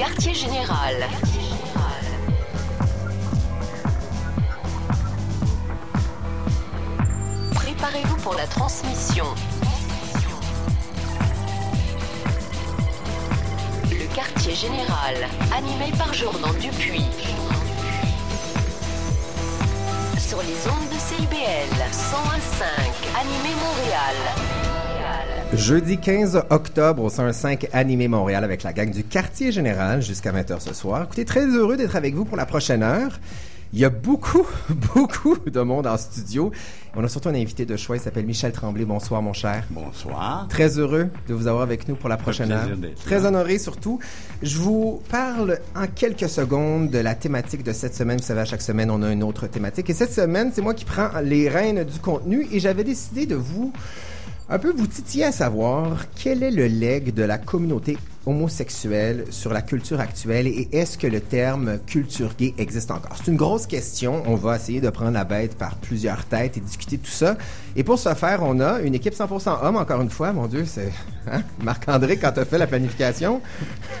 quartier général. Préparez-vous pour la transmission. Le quartier général, animé par Jordan Dupuis. Sur les ondes de CIBL 101.5, animé Montréal. Jeudi 15 octobre au 105 Animé Montréal avec la gang du Quartier Général jusqu'à 20h ce soir. Écoutez, très heureux d'être avec vous pour la prochaine heure. Il y a beaucoup, beaucoup de monde en studio. On a surtout un invité de choix, il s'appelle Michel Tremblay. Bonsoir, mon cher. Bonsoir. Très heureux de vous avoir avec nous pour la prochaine heure. Très honoré surtout. Je vous parle en quelques secondes de la thématique de cette semaine. Vous savez, à chaque semaine, on a une autre thématique. Et cette semaine, c'est moi qui prends les rênes du contenu et j'avais décidé de vous un peu vous titiller à savoir quel est le leg de la communauté homosexuelle sur la culture actuelle et est-ce que le terme culture gay existe encore? C'est une grosse question. On va essayer de prendre la bête par plusieurs têtes et discuter de tout ça. Et pour ce faire, on a une équipe 100% homme, encore une fois. Mon Dieu, c'est hein? Marc-André, quand tu as fait la planification?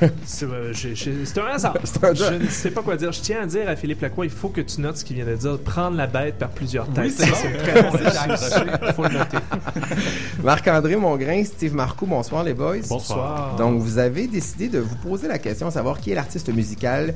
C'est euh, c'est un hasard. C'est un hasard. Je ne sais pas quoi dire. Je tiens à dire à Philippe Lacroix, il faut que tu notes ce qu'il vient de dire. Prendre la bête par plusieurs têtes. Oui, c'est très bon. Il faut le noter. Marc-André Mongrain, Steve Marcoux, bonsoir les boys. Bonsoir. Donc, vous avez décidé de vous poser la question de savoir qui est l'artiste musical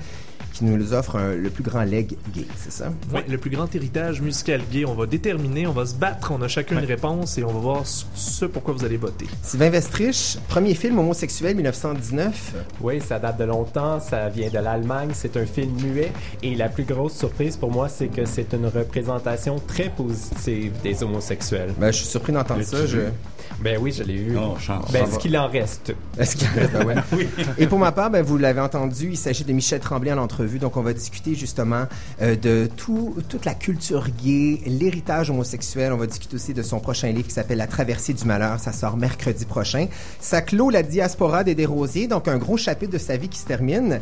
qui nous offre un- le plus grand leg gay, c'est ça? Ouais, le plus grand héritage musical gay, on va déterminer, on va se battre, on a chacun une réponse et on va voir ce- pourquoi vous allez voter. Sylvain Vestrich, premier film homosexuel 1919. Oui, ça date de longtemps, ça vient de l'Allemagne, c'est un film muet et la plus grosse surprise pour moi, c'est que c'est une représentation très positive des homosexuels. Ben, je suis surpris d'entendre ça. Je... Ben oui, je l'ai vu. Oh, chance. ben, Ça ce va. qu'il en reste. Est-ce qu'il y a- ben ouais. Et pour ma part, ben, vous l'avez entendu, il s'agit de Michel Tremblay en entrevue. Donc, on va discuter justement euh, de tout, toute la culture gay, l'héritage homosexuel. On va discuter aussi de son prochain livre qui s'appelle La traversée du malheur. Ça sort mercredi prochain. Ça clôt la diaspora des Desrosiers. Donc, un gros chapitre de sa vie qui se termine.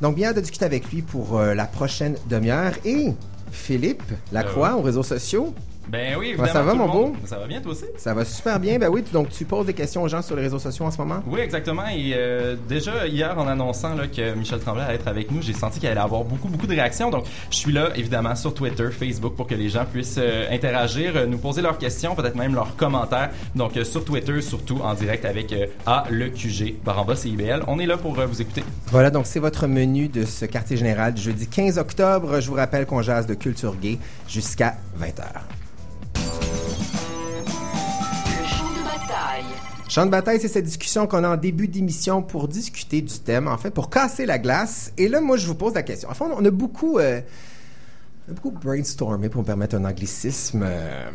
Donc, bien de discuter avec lui pour euh, la prochaine demi-heure. Et Philippe Lacroix, aux réseaux sociaux. Ben oui, Comment évidemment. ça va, tout le mon monde. beau? Ça va bien, toi aussi? Ça va super bien. Ben oui, donc tu poses des questions aux gens sur les réseaux sociaux en ce moment? Oui, exactement. Et euh, déjà, hier, en annonçant là, que Michel Tremblay allait être avec nous, j'ai senti qu'il allait avoir beaucoup, beaucoup de réactions. Donc, je suis là, évidemment, sur Twitter, Facebook, pour que les gens puissent euh, interagir, euh, nous poser leurs questions, peut-être même leurs commentaires. Donc, euh, sur Twitter, surtout en direct avec euh, A, le QG, par en bas, CIBL. On est là pour euh, vous écouter. Voilà, donc c'est votre menu de ce quartier général du jeudi 15 octobre. Je vous rappelle qu'on jase de culture gay jusqu'à 20h. Champ de bataille, c'est cette discussion qu'on a en début d'émission pour discuter du thème, en fait, pour casser la glace. Et là, moi, je vous pose la question. En fait, on a beaucoup, euh, beaucoup brainstormé, pour me permettre un anglicisme, euh,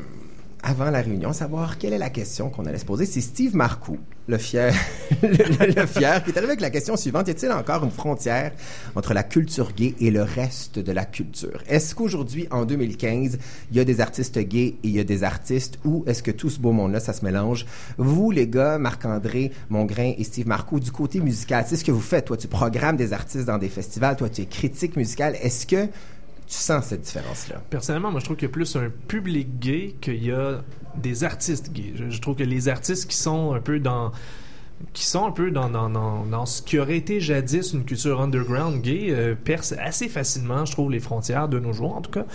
avant la réunion, savoir quelle est la question qu'on allait se poser. C'est Steve Marcoux, le fier, le, fier, qui est arrivé avec la question suivante. Y a-t-il encore une frontière entre la culture gay et le reste de la culture? Est-ce qu'aujourd'hui, en 2015, il y a des artistes gays et il y a des artistes ou est-ce que tout ce beau monde-là, ça se mélange? Vous, les gars, Marc-André Mongrain et Steve Marcoux, du côté musical, c'est ce que vous faites. Toi, tu programmes des artistes dans des festivals. Toi, tu es critique musicale. Est-ce que tu sens cette différence-là? Personnellement, moi, je trouve qu'il y a plus un public gay qu'il y a des artistes gays. Je, trouve que les artistes qui sont un peu dans qui sont un peu dans, dans, dans, dans ce qui aurait été jadis une culture underground gay euh, percent assez facilement, je trouve, les frontières de nos jours, en tout cas.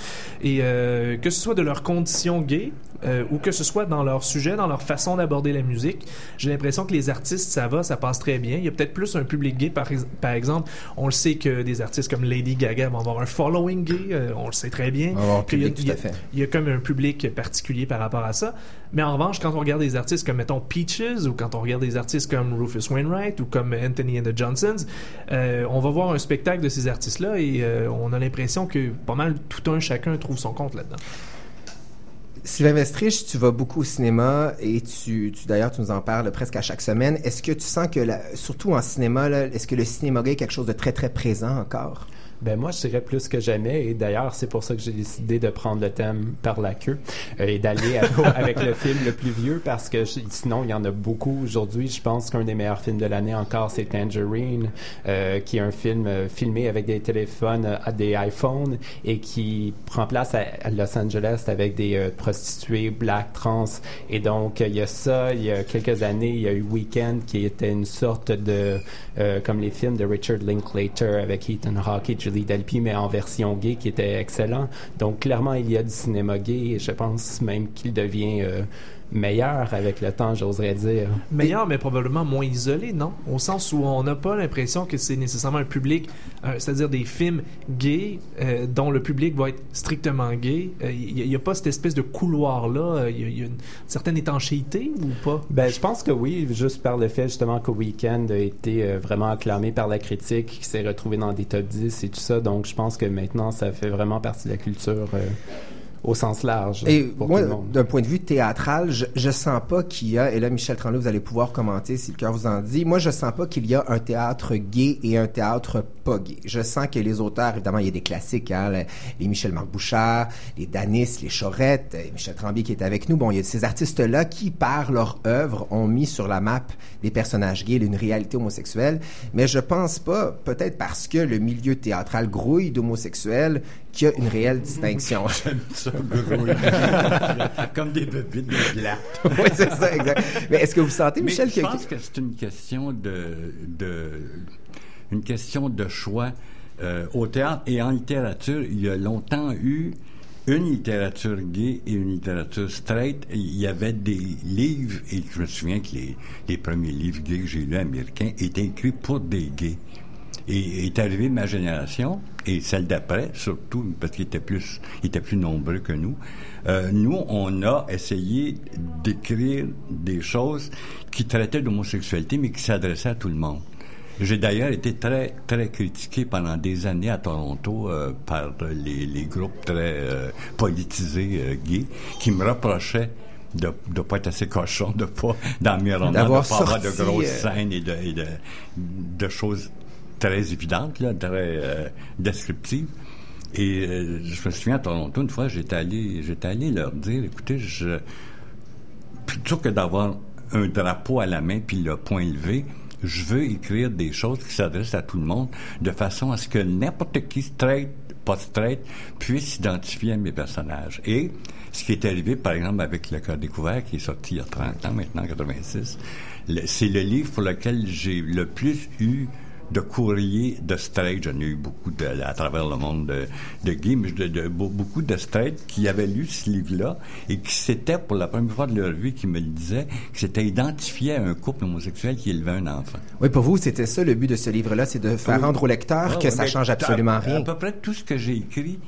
Et euh, que ce soit de leurs conditions gays euh, ou que ce soit dans leur sujet, dans leur façon d'aborder la musique, j'ai l'impression que les artistes, ça va, ça passe très bien. Il y a peut-être plus un public gay, par, ex- par exemple. On le sait que des artistes comme Lady Gaga vont avoir un following gay, euh, on le sait très bien. Y il y a- y comme un public particulier par rapport à ça. Mais en revanche, quand on regarde des artistes comme, mettons, Peaches, ou quand on regarde des artistes comme Rufus Wainwright, ou comme Anthony and the Johnsons, euh, on va voir un spectacle de ces artistes-là et on a l'impression que pas mal tout un chacun trouve son compte là-dedans. Sylvain Vestrich, tu vas beaucoup au cinéma et tu, d'ailleurs, tu nous en parles presque à chaque semaine. Est-ce que tu sens que, la- surtout en cinéma, est-ce que le cinéma gay est quelque chose de très, très présent encore? Ben moi, je dirais plus que jamais. Et d'ailleurs, c'est pour ça que j'ai décidé de prendre le thème par la queue euh, et d'aller avec le film le plus vieux parce que je- sinon, il y en a beaucoup aujourd'hui. Je pense qu'un des meilleurs films de l'année encore, c'est Tangerine, euh, qui est un film euh, filmé avec des téléphones, euh, des iPhones et qui prend place à, à Los Angeles avec des euh, prostituées black trans. Et donc, il y a ça. Il y a quelques années, il y a eu Weekend qui était une sorte de euh, comme les films de Richard Linklater avec Ethan Hawke et Julie Delpy, mais en version gay, qui était excellent. Donc, clairement, il y a du cinéma gay et je pense même qu'il devient euh, meilleur avec le temps, j'oserais dire. Meilleur, mais probablement moins isolé, non? Au sens où on n'a pas l'impression que c'est nécessairement un public, euh, c'est-à-dire des films gays euh, dont le public va être strictement gay. Euh, Il n'y a, pas cette espèce de couloir-là. Euh, Il y, a- il y a une certaine étanchéité ou pas? Ben, je pense que oui, juste par le fait justement que Weekend a été euh, vraiment acclamé par la critique, qui s'est retrouvé dans des top 10 et tout ça. Donc, je pense que maintenant, ça fait vraiment partie de la culture euh, au sens large Et pour moi, tout le monde. d'un point de vue théâtral, je, je sens pas qu'il y a, et là, Michel Tremblay, vous allez pouvoir commenter si le cœur vous en dit. Moi, je sens pas qu'il y a un théâtre gay et un théâtre pas gay. Je sens que les auteurs, évidemment, il y a des classiques, hein, les, les Michel-Marc Bouchard, les Danis, les Chorettes, euh, Michel Tremblay qui est avec nous. Bon, il y a ces artistes-là qui, par leur œuvre, ont mis sur la map des personnages gays, une réalité homosexuelle. Mais je pense pas, peut-être parce que le milieu théâtral grouille d'homosexuels, qu'il y a une réelle distinction. Ça grouille. Comme des pépites de glace. oui, c'est ça, exact. Mais est-ce que vous sentez, Mais Michel, je que... pense que c'est une question de, de une question de choix Euh, au théâtre et en littérature. Il y a longtemps eu une littérature gay et une littérature straight. Il y avait des livres et je me souviens que les, les premiers livres gays que j'ai lus américains étaient écrits pour des gays. Et est arrivé ma génération et celle d'après, surtout parce qu'ils étaient plus, ils étaient plus nombreux que nous. Euh, nous, on a essayé d'écrire des choses qui traitaient d'homosexualité, mais qui s'adressaient à tout le monde. J'ai d'ailleurs été très très critiqué pendant des années à Toronto euh, par les, les groupes très euh, politisés euh, gays qui me reprochaient de ne pas être assez cochon, de pas dans mes romans, de pas avoir de grosses euh, scènes et de, et de, de choses très évidentes, là, très euh, descriptives. Et euh, je me souviens à Toronto, une fois, j'étais allé, j'étais allé leur dire, écoutez, plutôt que d'avoir un drapeau à la main puis le point levé, je veux écrire des choses qui s'adressent à tout le monde de façon à ce que n'importe qui, straight, pas straight, puisse s'identifier à mes personnages. Et ce qui est arrivé, par exemple, avec Le Cœur découvert, qui est sorti il y a 30 ans, maintenant, 86, le- c'est le livre pour lequel j'ai le plus eu de courriers de straight. J'en ai eu beaucoup de, à travers le monde de, de gays, mais de, de- be- beaucoup de straight qui avaient lu ce livre-là et qui s'étaient, pour la première fois de leur vie, qui me le disaient, qui s'étaient identifiés à un couple homosexuel qui élevait un enfant. Oui, pour vous, c'était ça le but de ce livre-là, c'est de faire Oui. rendre au lecteur Ah, que ouais, ça change à- absolument À, rien. peu près tout ce que j'ai écrit,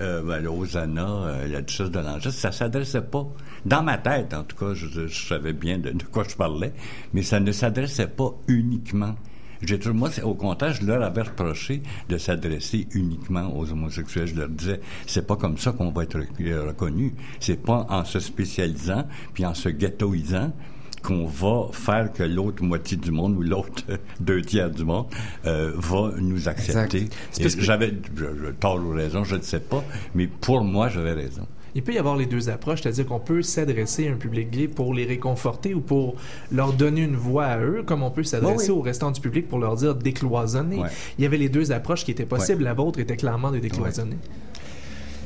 euh, ben, euh, la Duchesse de Langeais, ça s'adressait pas, dans ma tête en tout cas, je, je savais bien de, de quoi je parlais, mais ça ne s'adressait pas uniquement. J'ai toujours, moi, au contraire, je leur avais reproché de s'adresser uniquement aux homosexuels. Je leur disais, c'est pas comme ça qu'on va être euh, reconnu. C'est pas en se spécialisant puis en se ghettoisant qu'on va faire que l'autre moitié du monde ou l'autre deux tiers du monde euh, va nous accepter. Que- J'avais tort ou raison, je ne sais pas, mais pour moi, j'avais raison. Il peut y avoir les deux approches, c'est-à-dire qu'on peut s'adresser à un public gay pour les réconforter ou pour leur donner une voix à eux, comme on peut s'adresser Oui, au restant du public pour leur dire décloisonner. Ouais. Il y avait les deux approches qui étaient possibles. La vôtre était clairement de décloisonner.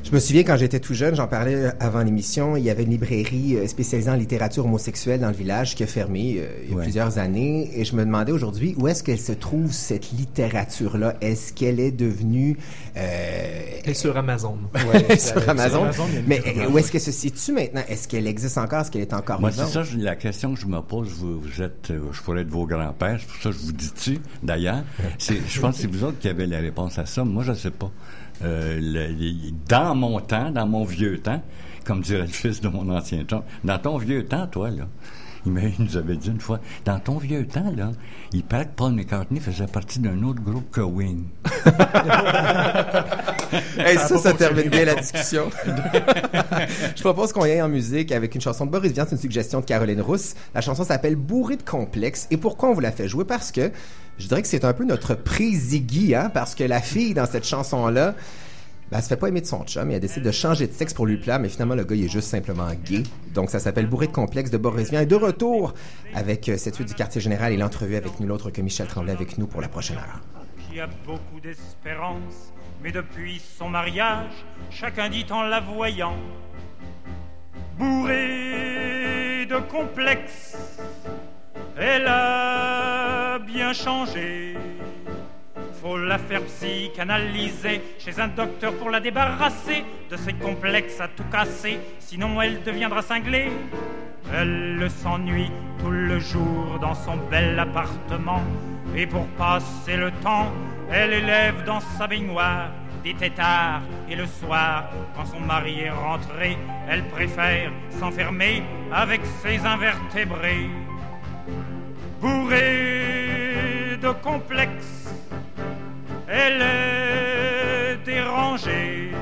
Je me souviens quand j'étais tout jeune, j'en parlais avant l'émission, il y avait une librairie euh, spécialisée en littérature homosexuelle dans le village qui a fermé euh, il y a Ouais. plusieurs années et je me demandais aujourd'hui où est-ce qu'elle se trouve cette littérature-là? Est-ce qu'elle est devenue euh, sur Amazon. sur Amazon, Amazon, il y a une Mais où est-ce qu'elle se situe maintenant? Est-ce qu'elle existe encore? Est-ce qu'elle est encore Moi, c'est ça la question que je me pose. Vous, vous êtes, euh, je pourrais être vos grands-pères, c'est pour ça que je vous dis tu d'ailleurs. Je pense que c'est vous autres qui avez la réponse à ça. Moi, je ne sais pas. Euh, le- dans mon temps, dans mon vieux temps, comme dirait le fils de mon ancien temps, dans ton vieux temps, toi, là, Il, m'a- il nous avait dit une fois, dans ton vieux temps, là, il paraît que Paul McCartney faisait partie d'un autre groupe que Wing. Hey, ça, ça, termine bien la discussion. Je propose qu'on y aille en musique avec une chanson de Boris Vian. C'est une suggestion de Caroline Rousse. La chanson s'appelle Bourré de complexes. Et pourquoi on vous la fait jouer? Parce que je dirais que c'est un peu notre pré-Ziggy, hein? Parce que la fille dans cette chanson-là, ben, elle se fait pas aimer de son chum et elle décide de changer de sexe pour lui plaire, mais finalement, le gars, est juste simplement gay. Donc, ça s'appelle Bourré de complexes de Boris Vian. Et de retour avec euh, cette suite du quartier général et l'entrevue avec nul autre que Michel Tremblay avec nous pour la prochaine heure. qui a beaucoup d'espérance, mais depuis son mariage, chacun dit en la voyant, bourré de complexes, elle a bien changé. Faut la faire psychanalyser chez un docteur pour la débarrasser de ses complexes à tout casser, sinon elle deviendra cinglée. Elle s'ennuie tout le jour dans son bel appartement. Et pour passer le temps, elle élève dans sa baignoire des têtards. Et le soir, quand son mari est rentré, elle préfère s'enfermer avec ses invertébrés. Bourrée de complexes, elle est dérangée.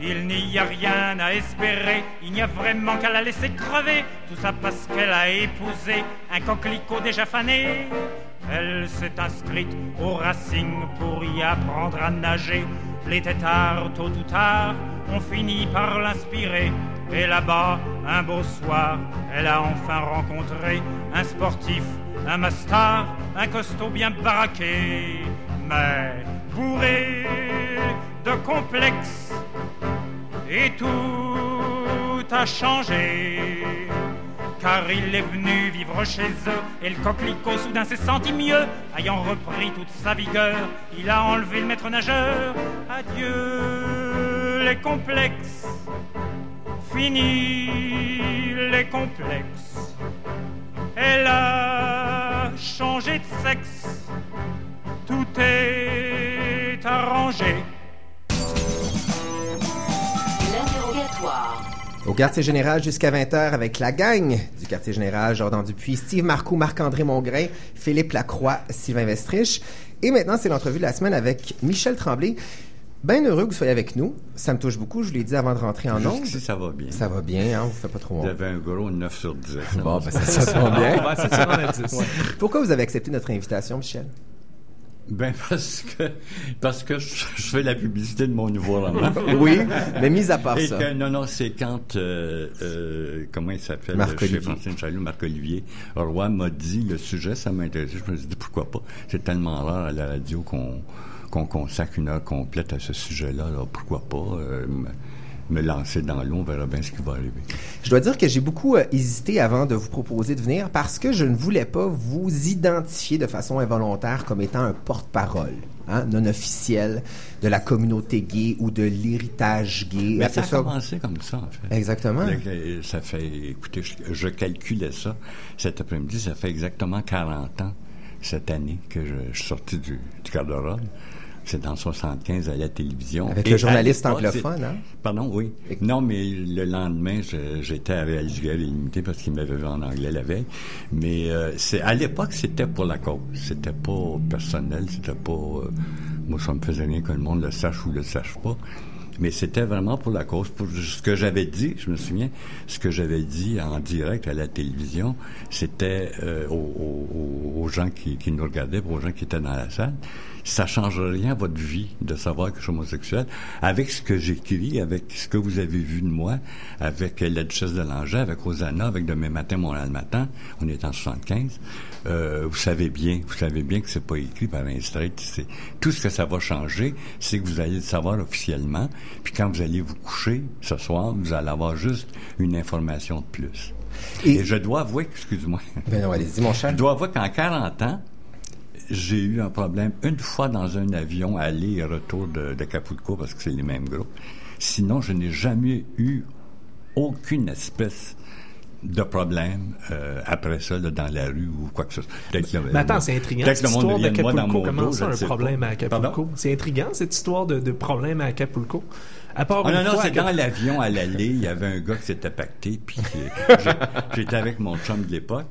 Il n'y a rien à espérer, il n'y a vraiment qu'à la laisser crever. Tout ça parce qu'elle a épousé un coquelicot déjà fané. Elle s'est inscrite au Racing pour y apprendre à nager. Les têtards, tôt ou tard, ont fini par l'inspirer. Et là-bas, un beau soir, elle a enfin rencontré un sportif, un mastar, un costaud bien baraqué. Bourré de complexes, et tout a changé. Car il est venu vivre chez eux et le coquelicot soudain s'est senti mieux. Ayant repris toute sa vigueur, il a enlevé le maître nageur. Adieu les complexes, fini les complexes. Elle a changé de sexe, tout est arrangé. L'interrogatoire. Au quartier général jusqu'à 20h avec la gang du quartier général, Jordan Dupuis, Steve Marcoux, Marc-André Mongrain, Philippe Lacroix, Sylvain Vestrich. Et maintenant, c'est l'entrevue de la semaine avec Michel Tremblay. Bien heureux que vous soyez avec nous. Ça me touche beaucoup. Je vous l'ai dit avant de rentrer en ondes. Jusqu'ici, ça va bien. Ça va bien, hein? Vous faites pas trop Vous honte. avez un gros 9 sur 10. Bon, ben, ça, ça se rend bien. On va 10. Pourquoi vous avez accepté notre invitation, Michel? Ben parce que parce que je, je fais la publicité de mon nouveau roman. Oui, mais mis à part Et ça. que, non, non, c'est quand, euh, euh, comment il s'appelle, chez Francine Chaloux, Marc-Olivier Roy m'a dit le sujet, ça m'intéressait. Je me suis dit, pourquoi pas? C'est tellement rare à la radio qu'on qu'on consacre une heure complète à ce sujet-là. Alors, pourquoi pas? Euh, me lancer dans l'eau, on verra bien ce qui va arriver. Je dois dire que j'ai beaucoup euh, hésité avant de vous proposer de venir parce que je ne voulais pas vous identifier de façon involontaire comme étant un porte-parole hein, non officiel de la communauté gay ou de l'héritage gay. Mais ça a commencé comme ça, en fait. Exactement. Le- Ça fait, écoutez, je, je calculais ça cet après-midi, ça fait exactement 40 ans cette année que je, je suis sorti du, du garde-robe. C'est en 75 à la télévision. Avec Et le journaliste anglophone, hein? Pardon, oui. Et- Non, mais le lendemain, j'étais à réaliser limité parce qu'il m'avait vu en anglais la veille. Mais euh, c'est à l'époque, c'était pour la cause. C'était pas personnel, c'était pas... euh, moi, ça me faisait rien que le monde le sache ou le sache pas. Mais c'était vraiment pour la cause. Pour ce que j'avais dit, je me souviens, ce que j'avais dit en direct à la télévision, c'était euh, aux, aux- aux gens qui, qui nous regardaient, aux gens qui étaient dans la salle, ça change rien à votre vie de savoir que je suis homosexuel. Avec ce que j'écris, avec ce que vous avez vu de moi, avec la duchesse de Langeais, avec Rosanna, avec Demain matin, Montréal matin, on est en 75, euh, vous savez bien, vous savez bien que c'est pas écrit par un straight. Tout ce que ça va changer, c'est que vous allez le savoir officiellement, puis quand vous allez vous coucher ce soir, vous allez avoir juste une information de plus. Et- Et, je dois avouer, excuse-moi, Ben non, allez-y, mon cher. je dois avouer qu'en 40 ans, j'ai eu un problème une fois dans un avion aller et retour de, de Capulco parce que c'est les mêmes groupes. Sinon, je n'ai jamais eu aucune espèce de problème euh, après ça là, dans la rue ou quoi que ce soit. Peut-être Mais attends, c'est intriguant cette histoire d'Acapulco. Comment ça, un problème pas. à Acapulco? C'est intriguant, cette histoire de, de problème à Acapulco? À part Ah non, non, c'est que- dans l'avion à l'aller, il y avait un gars qui s'était pacté, puis j'étais avec mon chum de l'époque,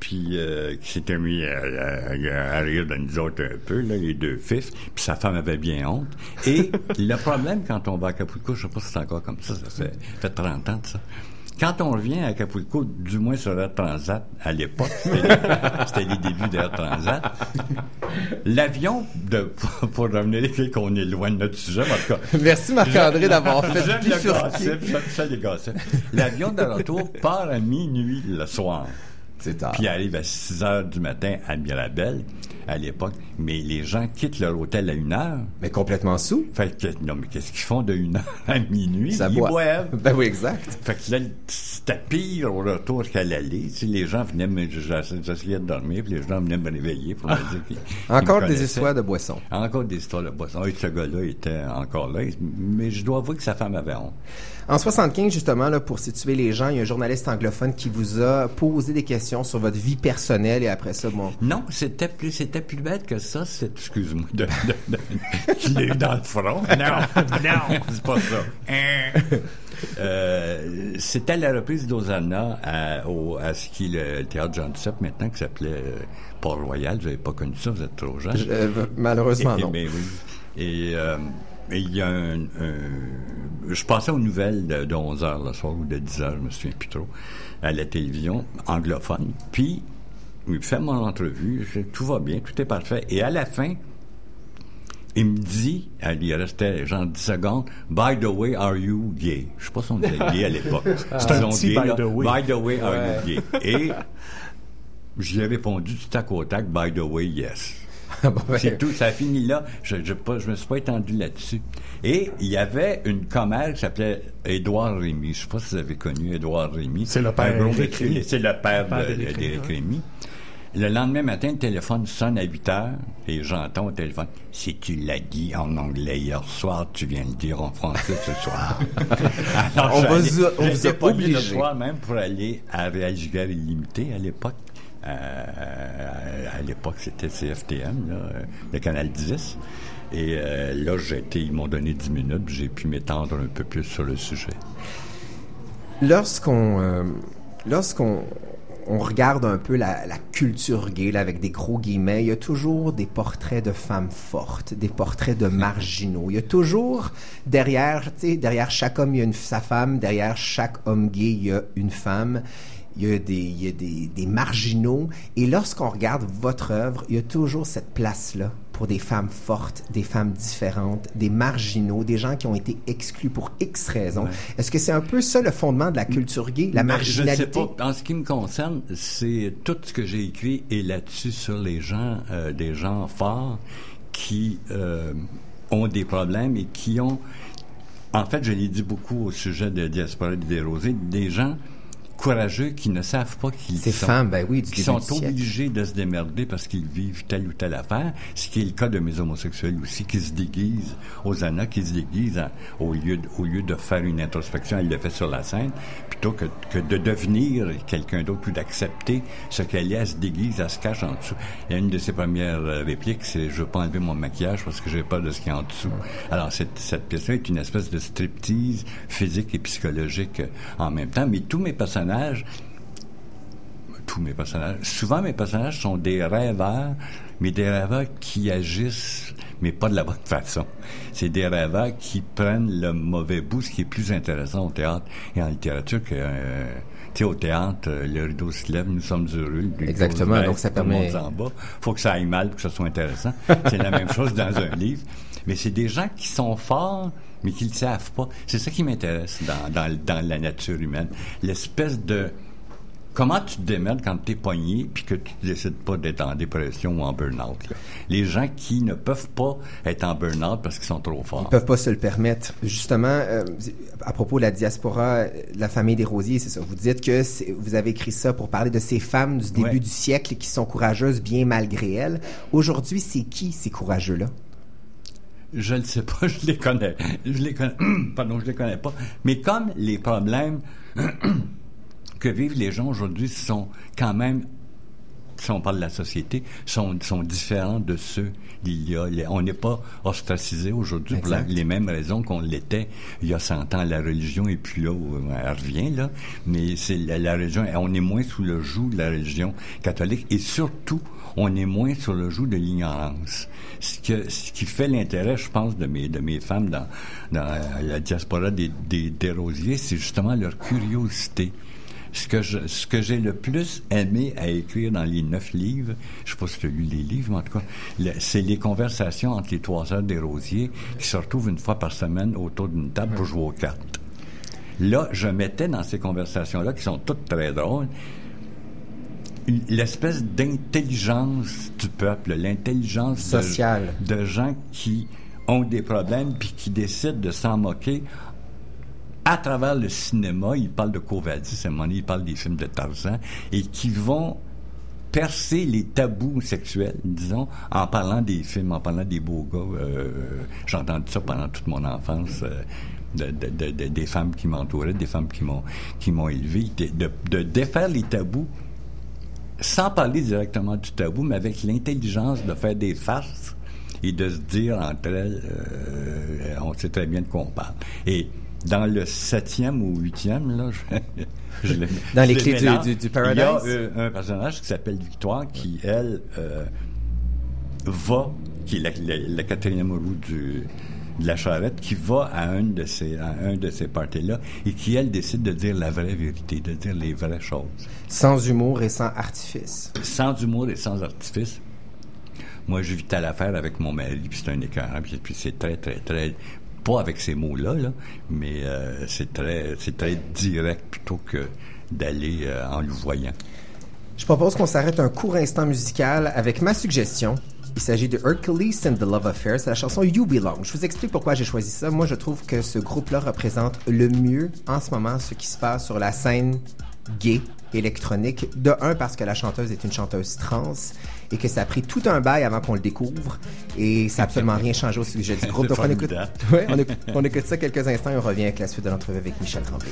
puis euh, qui s'était mis à, à- à rire de nous autres un peu, là, les deux fifs, puis sa femme avait bien honte. Et le problème quand on va à Acapulco, je sais pas si c'est encore comme ça, ça fait, fait 30 ans de ça. Quand on revient à Acapulco, du moins sur Air Transat, à l'époque, c'était les, débuts d'Air Transat, l'avion, de, pour revenir qu'on est loin de notre sujet, en tout cas, Merci Marc-André d'avoir fait J'aime le gossip, j'aime ça les gossips. L'avion de retour part à minuit le soir. C'est tard. Puis arrive à 6 heures du matin à Mirabel, à l'époque. Mais les gens quittent leur hôtel à une heure. Mais complètement sous. Fait que, non, mais qu'est-ce qu'ils font de une heure à minuit? Ça Ils boit. boivent. Ben oui, exact. Fait que là, c'était pire au retour qu'à l'aller. Tu sais, les gens venaient me, j'ess- j'essayais de dormir, puis les gens venaient me réveiller pour me dire qu'ils, qu'ils Encore me des histoires de boissons. Encore des histoires de boisson. Et ce gars-là était encore là. Mais je dois avouer que sa femme avait honte. En 75, justement, là, pour situer les gens, il y a un journaliste anglophone qui vous a posé des questions sur votre vie personnelle et après ça, bon. Non, c'était plus, c'était plus bête que ça. C'est, excuse-moi, de, de, de- je l'ai eu dans le front. Non, non, c'est pas ça. Euh, c'était la reprise d'Osanna à, au, à ce qui est le théâtre John Duceppe maintenant, qui s'appelait euh, Port-Royal. Vous n'avez pas connu ça, vous êtes trop jeune. Je- euh, malheureusement, Et- non. mais oui. Et euh, il y a un, un- Je passais aux nouvelles de, de 11 h le soir ou de 10 h je me souviens plus trop, à la télévision anglophone. Puis, il fait mon entrevue, je- tout va bien, tout est parfait. Et à la fin, il me dit, euh, il restait genre 10 secondes, By the way, are you gay? Je sais pas si on disait gay à l'époque. C'est un petit gay, by the way. By the way, are you gay? Et j'y ai répondu tout à côté, By the way, yes. Bon, ben, C'est tout, ça a fini là. Je, je, je me suis pas étendu là-dessus. Et il y avait une commère qui s'appelait Édouard Rémy. Je sais pas si vous avez connu Édouard Rémy. C'est le père d'Éric. Rémy. C'est le père, d'Éric Rémy. Le lendemain matin, le téléphone sonne à 8 heures et j'entends au téléphone Si tu l'as dit en anglais? Hier soir, tu viens le dire en français ce soir. Alors, On j'allais- vous a- on vous a j'étais pogné le obligé. soir même pour aller à Réal Giguère illimité à l'époque. Euh, à l'époque, c'était CFTM, là, le canal 10. Et euh, là, j'ai été, ils m'ont donné 10 minutes, j'ai pu m'étendre un peu plus sur le sujet. Lorsqu'on euh, lorsqu'on on regarde un peu la, culture gay là, avec des gros guillemets, il y a toujours des portraits de femmes fortes, des portraits de marginaux. Il y a toujours derrière, tu sais, derrière chaque homme il y a une, sa femme, derrière chaque homme gay il y a une femme. Il y a des, il y a des marginaux. Et lorsqu'on regarde votre œuvre, il y a toujours cette place-là pour des femmes fortes, des femmes différentes, des marginaux, des gens qui ont été exclus pour X raisons. Est-ce que c'est un peu ça le fondement de la culture gay, la Je ne sais marginalité? pas. En ce qui me concerne, c'est tout ce que j'ai écrit est là-dessus sur les gens, euh, des gens forts qui euh, ont des problèmes et qui ont. En fait, je l'ai dit beaucoup au sujet de Diaspora des Rosés, des gens courageux qui ne savent pas qu'ils sont femmes, ben oui, qui sont obligés de se démerder parce qu'ils vivent telle ou telle affaire, ce qui est le cas de mes homosexuels aussi, qui se déguisent, Hosanna, qui se déguisent en- au, lieu de, au lieu de faire une introspection, elle le fait sur la scène, plutôt que, que de devenir quelqu'un d'autre ou d'accepter ce qu'elle est, elle se déguise, elle se cache en dessous. Il y a une de ses premières euh, répliques, c'est « Je veux pas enlever mon maquillage parce que j'ai peur de ce qu'il y a en dessous ». Alors, cette, cette pièce-là est une espèce de striptease physique et psychologique en même temps, mais tous mes personnages tous mes personnages. Souvent, mes personnages sont des rêveurs, mais des rêveurs qui agissent, mais pas de la bonne façon. C'est des rêveurs qui prennent le mauvais bout, ce qui est plus intéressant au théâtre et en littérature que... euh, tu sais, au théâtre, euh, le rideau se lève, nous sommes heureux. Exactement, donc ça tout le monde permet- bat. faut que ça aille mal pour que ça soit intéressant. C'est la même chose dans un livre. Mais c'est des gens qui sont forts, mais qui ne savent pas. C'est ça qui m'intéresse dans, dans, dans la nature humaine. L'espèce de... Comment tu te démerdes quand tu es pogné puis que tu décides pas d'être en dépression ou en burn-out? Les gens qui ne peuvent pas être en burn-out parce qu'ils sont trop forts. Ils peuvent pas se le permettre. Justement, euh, à propos de la diaspora, euh, la famille des Rosiers, c'est ça. Vous dites que vous avez écrit ça pour parler de ces femmes du début Ouais. du siècle qui sont courageuses bien malgré elles. Aujourd'hui, c'est qui ces courageux-là? Je ne sais pas, je les connais. Je les connais. Pardon, je les connais pas. Mais comme les problèmes que vivent les gens aujourd'hui sont quand même si on parle de la société, sont, sont différents de ceux d'il y a. On n'est pas ostracisé aujourd'hui pour la- les mêmes raisons qu'on l'était il y a 100 ans. La religion est plus là, où elle revient là, mais c'est la, la religion. On est moins sous le joug de la religion catholique et surtout, on est moins sur le joug de l'ignorance. Ce, que, ce qui fait l'intérêt, je pense, de mes, de mes femmes dans, dans la diaspora des, des, des rosiers, c'est justement leur curiosité. Ce que je, ce que j'ai le plus aimé à écrire dans les neuf livres, je sais pas si tu as lu les livres, mais en tout cas, le- c'est les conversations entre les trois heures des rosiers qui se retrouvent une fois par semaine autour d'une table pour jouer aux cartes. Là, je mettais dans ces conversations-là, qui sont toutes très drôles, l'espèce d'intelligence du peuple, l'intelligence de- Sociale. de, gens qui ont des problèmes puis qui décident de s'en moquer à travers le cinéma. Ils parlent de Covadis, à un moment ils parlent des films de Tarzan et qui vont percer les tabous sexuels, disons, en parlant des films, en parlant des beaux gars. Euh, J'ai entendu ça pendant toute mon enfance. euh, de, de- de- de- des femmes qui m'entouraient, des femmes qui m'ont qui m'ont élevé, de, défaire les tabous sans parler directement du tabou, mais avec l'intelligence de faire des farces et de se dire entre elles, euh, on sait très bien de quoi on parle. Dans le septième ou huitième, là, je, Dans les le clés du- du- Il y a euh, un personnage qui s'appelle Victoire, qui, elle, euh, va, qui est la, la- la quatrième roue du, de la charrette, qui va à un de ces, à un de ces parties-là et qui, elle, décide de dire la vraie vérité, de dire les vraies choses Sans humour et sans artifice. sans humour et sans artifice. Moi, je vis à l'affaire avec mon mari, puis c'est un écœurant, puis c'est très, très, très... Pas avec ces mots-là, là, mais euh, c'est très, c'est très direct plutôt que d'aller euh, en le voyant. Je propose qu'on s'arrête un court instant musical avec ma suggestion. Il s'agit de Hercules and the Love Affair. C'est la chanson You Belong. Je vous explique pourquoi j'ai choisi ça. Moi, je trouve que ce groupe-là représente le mieux en ce moment ce qui se passe sur la scène gay électronique. De un, parce que la chanteuse est une chanteuse trans et que ça a pris tout un bail avant qu'on le découvre et ça n'a absolument rien changé au sujet du groupe. Donc, on écoute, formidable. Ouais, on, écoute, on écoute ça quelques instants et on revient avec la suite de l'entrevue avec Michel Tremblay.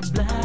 Black.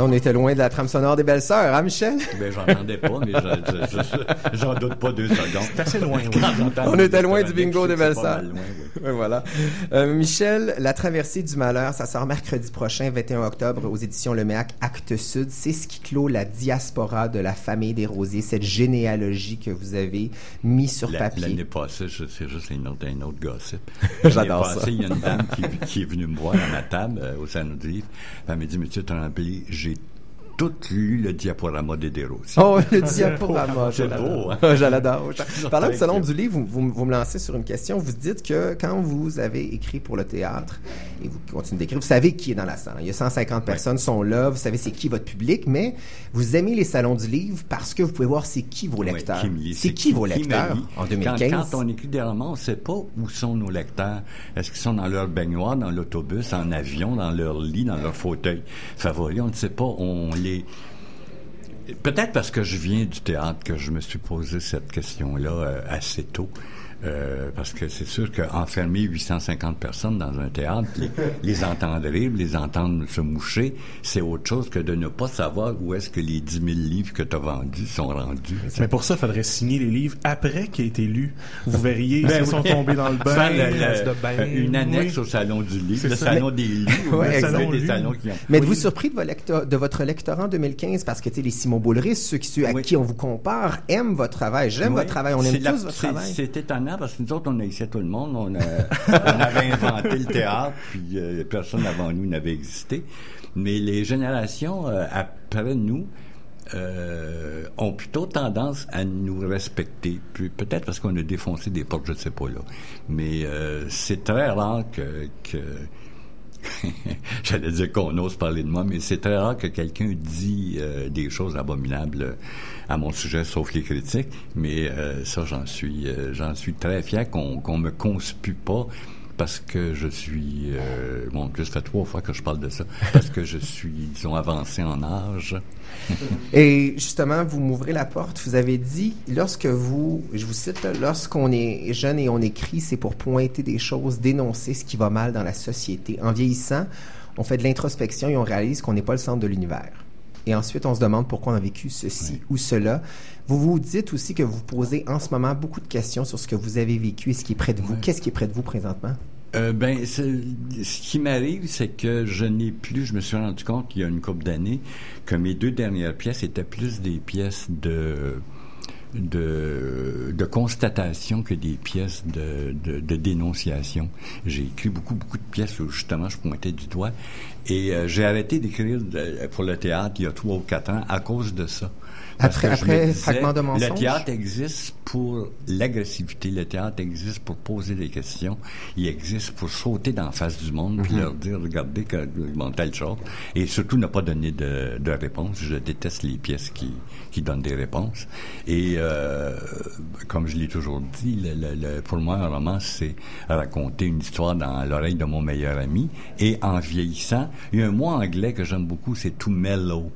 On était loin de la trame sonore des belles sœurs, hein, Michel? Ben, j'entendais pas, mais je- je- je- j'en doute pas deux secondes. C'est assez loin, oui. On était loin du bingo des belles sœurs. oui. Voilà. Euh, Michel, La traversée du malheur, ça sort mercredi prochain, 21 octobre, aux éditions Le Méac, Acte Sud. C'est ce qui clôt la diaspora de la famille des Rosiers, cette généalogie que vous avez mis sur La- papier. L'année passée, c'est juste un autre, gossip. J'adore L'année ça. passée, il y a une dame qui, qui est venue me voir à ma table euh, au livre. Elle m'a dit, Monsieur Tremblay, j'ai tout lu le diaporama des Desrosiers. Oh, le diaporama. C'est je l'adore. beau? Je l'adore. Parlant du salon du livre, vous, vous- vous me lancez sur une question. Vous dites que quand vous avez écrit pour le théâtre et vous continuez d'écrire, vous savez qui est dans la salle. Il y a 150 personnes sont là, vous savez c'est qui votre public, mais vous aimez les salons du livre parce que vous pouvez voir c'est qui vos lecteurs. qui c'est qui vos me lecteurs en Quand- 2015? Quand, on écrit des romans, on ne sait pas où sont nos lecteurs. Est-ce qu'ils sont dans leur baignoire, dans l'autobus, en avion, dans leur lit, dans leur fauteuil favori? On ne sait pas. On les peut-être parce que je viens du théâtre que je me suis posé cette question-là euh, assez tôt. Euh, parce que c'est sûr qu'enfermer 850 personnes dans un théâtre, les, les entendre rire, les entendre se moucher, c'est autre chose que de ne pas savoir où est-ce que les 10 000 livres que tu as vendus sont rendus. Mais pour ça, il faudrait signer les livres après qu'ils aient été lus. Vous verriez Ben s'ils sont oui. tombés dans le bain. Le- le- de bain. une annexe Oui. au salon du livre, le ça. salon des livres, Ouais, le exact. salon des Lu. salons qui ont... Mais êtes-vous Oui. surpris de, vos lecteurs- de votre lectorat en 2015 parce que tu sais, les Simon Boulris, ceux qui, ceux à Oui. qui on vous compare, aiment votre travail. J'aime Oui. votre travail. On C'est aime la- tous votre c'est- travail. C'est étonnant parce que nous autres, on ici tout le monde. On, avait inventé le théâtre, puis euh, personne avant nous n'avait existé. Mais les générations euh, après nous euh, ont plutôt tendance à nous respecter. Peut-être parce qu'on a défoncé des portes, je ne sais pas là. Mais c'est très rare que J'allais dire qu'on ose parler de moi, mais c'est très rare que quelqu'un dit euh, des choses abominables euh, à mon sujet, sauf les critiques. Mais euh, ça, j'en suis, j'en suis très fier qu'on qu'on me conspue pas parce que je suis, euh, bon, ça fait trois fois que je parle de ça, parce que je suis, disons, avancé en âge. Et justement, vous m'ouvrez la porte. Vous avez dit, lorsque vous, je vous cite, lorsqu'on est jeune et on écrit, c'est pour pointer des choses, dénoncer ce qui va mal dans la société. En vieillissant, on fait de l'introspection et on réalise qu'on n'est pas le centre de l'univers. Et ensuite, on se demande pourquoi on a vécu ceci ou cela. Vous vous dites aussi que vous posez en ce moment beaucoup de questions sur ce que vous avez vécu et ce qui est près de vous. Qu'est-ce qui est près de vous présentement? Euh, ben, ce qui m'arrive, c'est que je n'ai plus, je me suis rendu compte il y a une couple d'années que mes deux dernières pièces étaient plus des pièces de de, de constatation que des pièces de, de, de dénonciation. J'ai écrit beaucoup, beaucoup de pièces où justement je pointais du doigt et euh, j'ai arrêté d'écrire de- pour le théâtre il y a trois ou quatre ans à cause de ça. Après- après disais, Fragment de mensonge? Le théâtre existe pour l'agressivité, le théâtre existe pour poser des questions, il existe pour sauter dans la face du monde puis leur dire regardez que bon, telle chose et surtout ne pas donner de, de réponse. Je déteste les pièces qui qui donnent des réponses. Et euh, comme je l'ai toujours dit, le, le- le- pour moi un roman c'est raconter une histoire dans l'oreille de mon meilleur ami. Et en vieillissant, il y a un mot anglais que j'aime beaucoup, c'est to mellow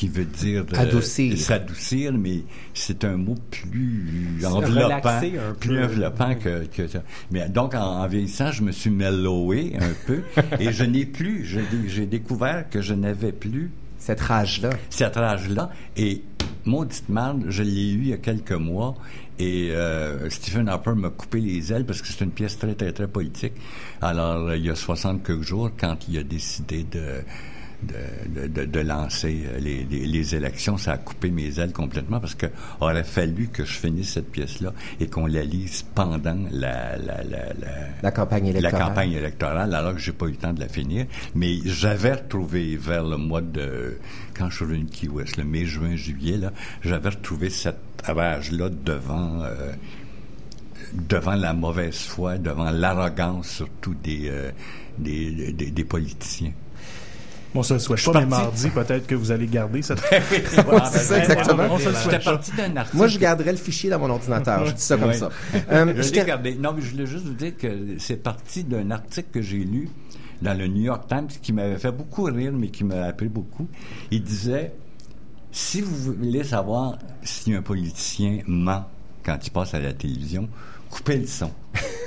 qui veut dire euh, Adoucir. s'adoucir, mais c'est un mot plus enveloppant, un plus enveloppant que, que ça. Mais donc en, en vieillissant, je me suis mellowé un peu et je n'ai plus, j'ai découvert que je n'avais plus Cette rage-là. cette rage-là. Et maudite merde, je l'ai eu il y a quelques mois. Et euh, Stephen Harper m'a coupé les ailes parce que c'est une pièce très, très, très politique. Alors, il y a 60 quelques jours, quand il a décidé de de, de, de, de lancer euh, les, les, les élections, ça a coupé mes ailes complètement parce que aurait fallu que je finisse cette pièce-là et qu'on la lise pendant la, la, la, la, La campagne la électorale. campagne électorale, alors que j'ai pas eu le temps de la finir. Mais j'avais retrouvé vers le mois de quand je suis revenu de Key West, le mai, juin, juillet, là, j'avais retrouvé cette rage-là devant euh, devant la mauvaise foi, devant l'arrogance surtout des, euh, des, des, des politiciens. Bon, ça le souhaite pas, mais mardi, peut-être que vous allez garder cette... c'est ça, exactement. On se le J'étais souhaite pas. parti d'un article. Moi, je garderais le fichier dans mon ordinateur. Je dis ça comme ça. Euh, Je je gardé. Non, mais je voulais juste vous dire que c'est parti d'un article que j'ai lu dans le New York Times qui m'avait fait beaucoup rire, mais qui m'a appris beaucoup. Il disait si vous voulez savoir si un politicien ment quand il passe à la télévision, coupez le son.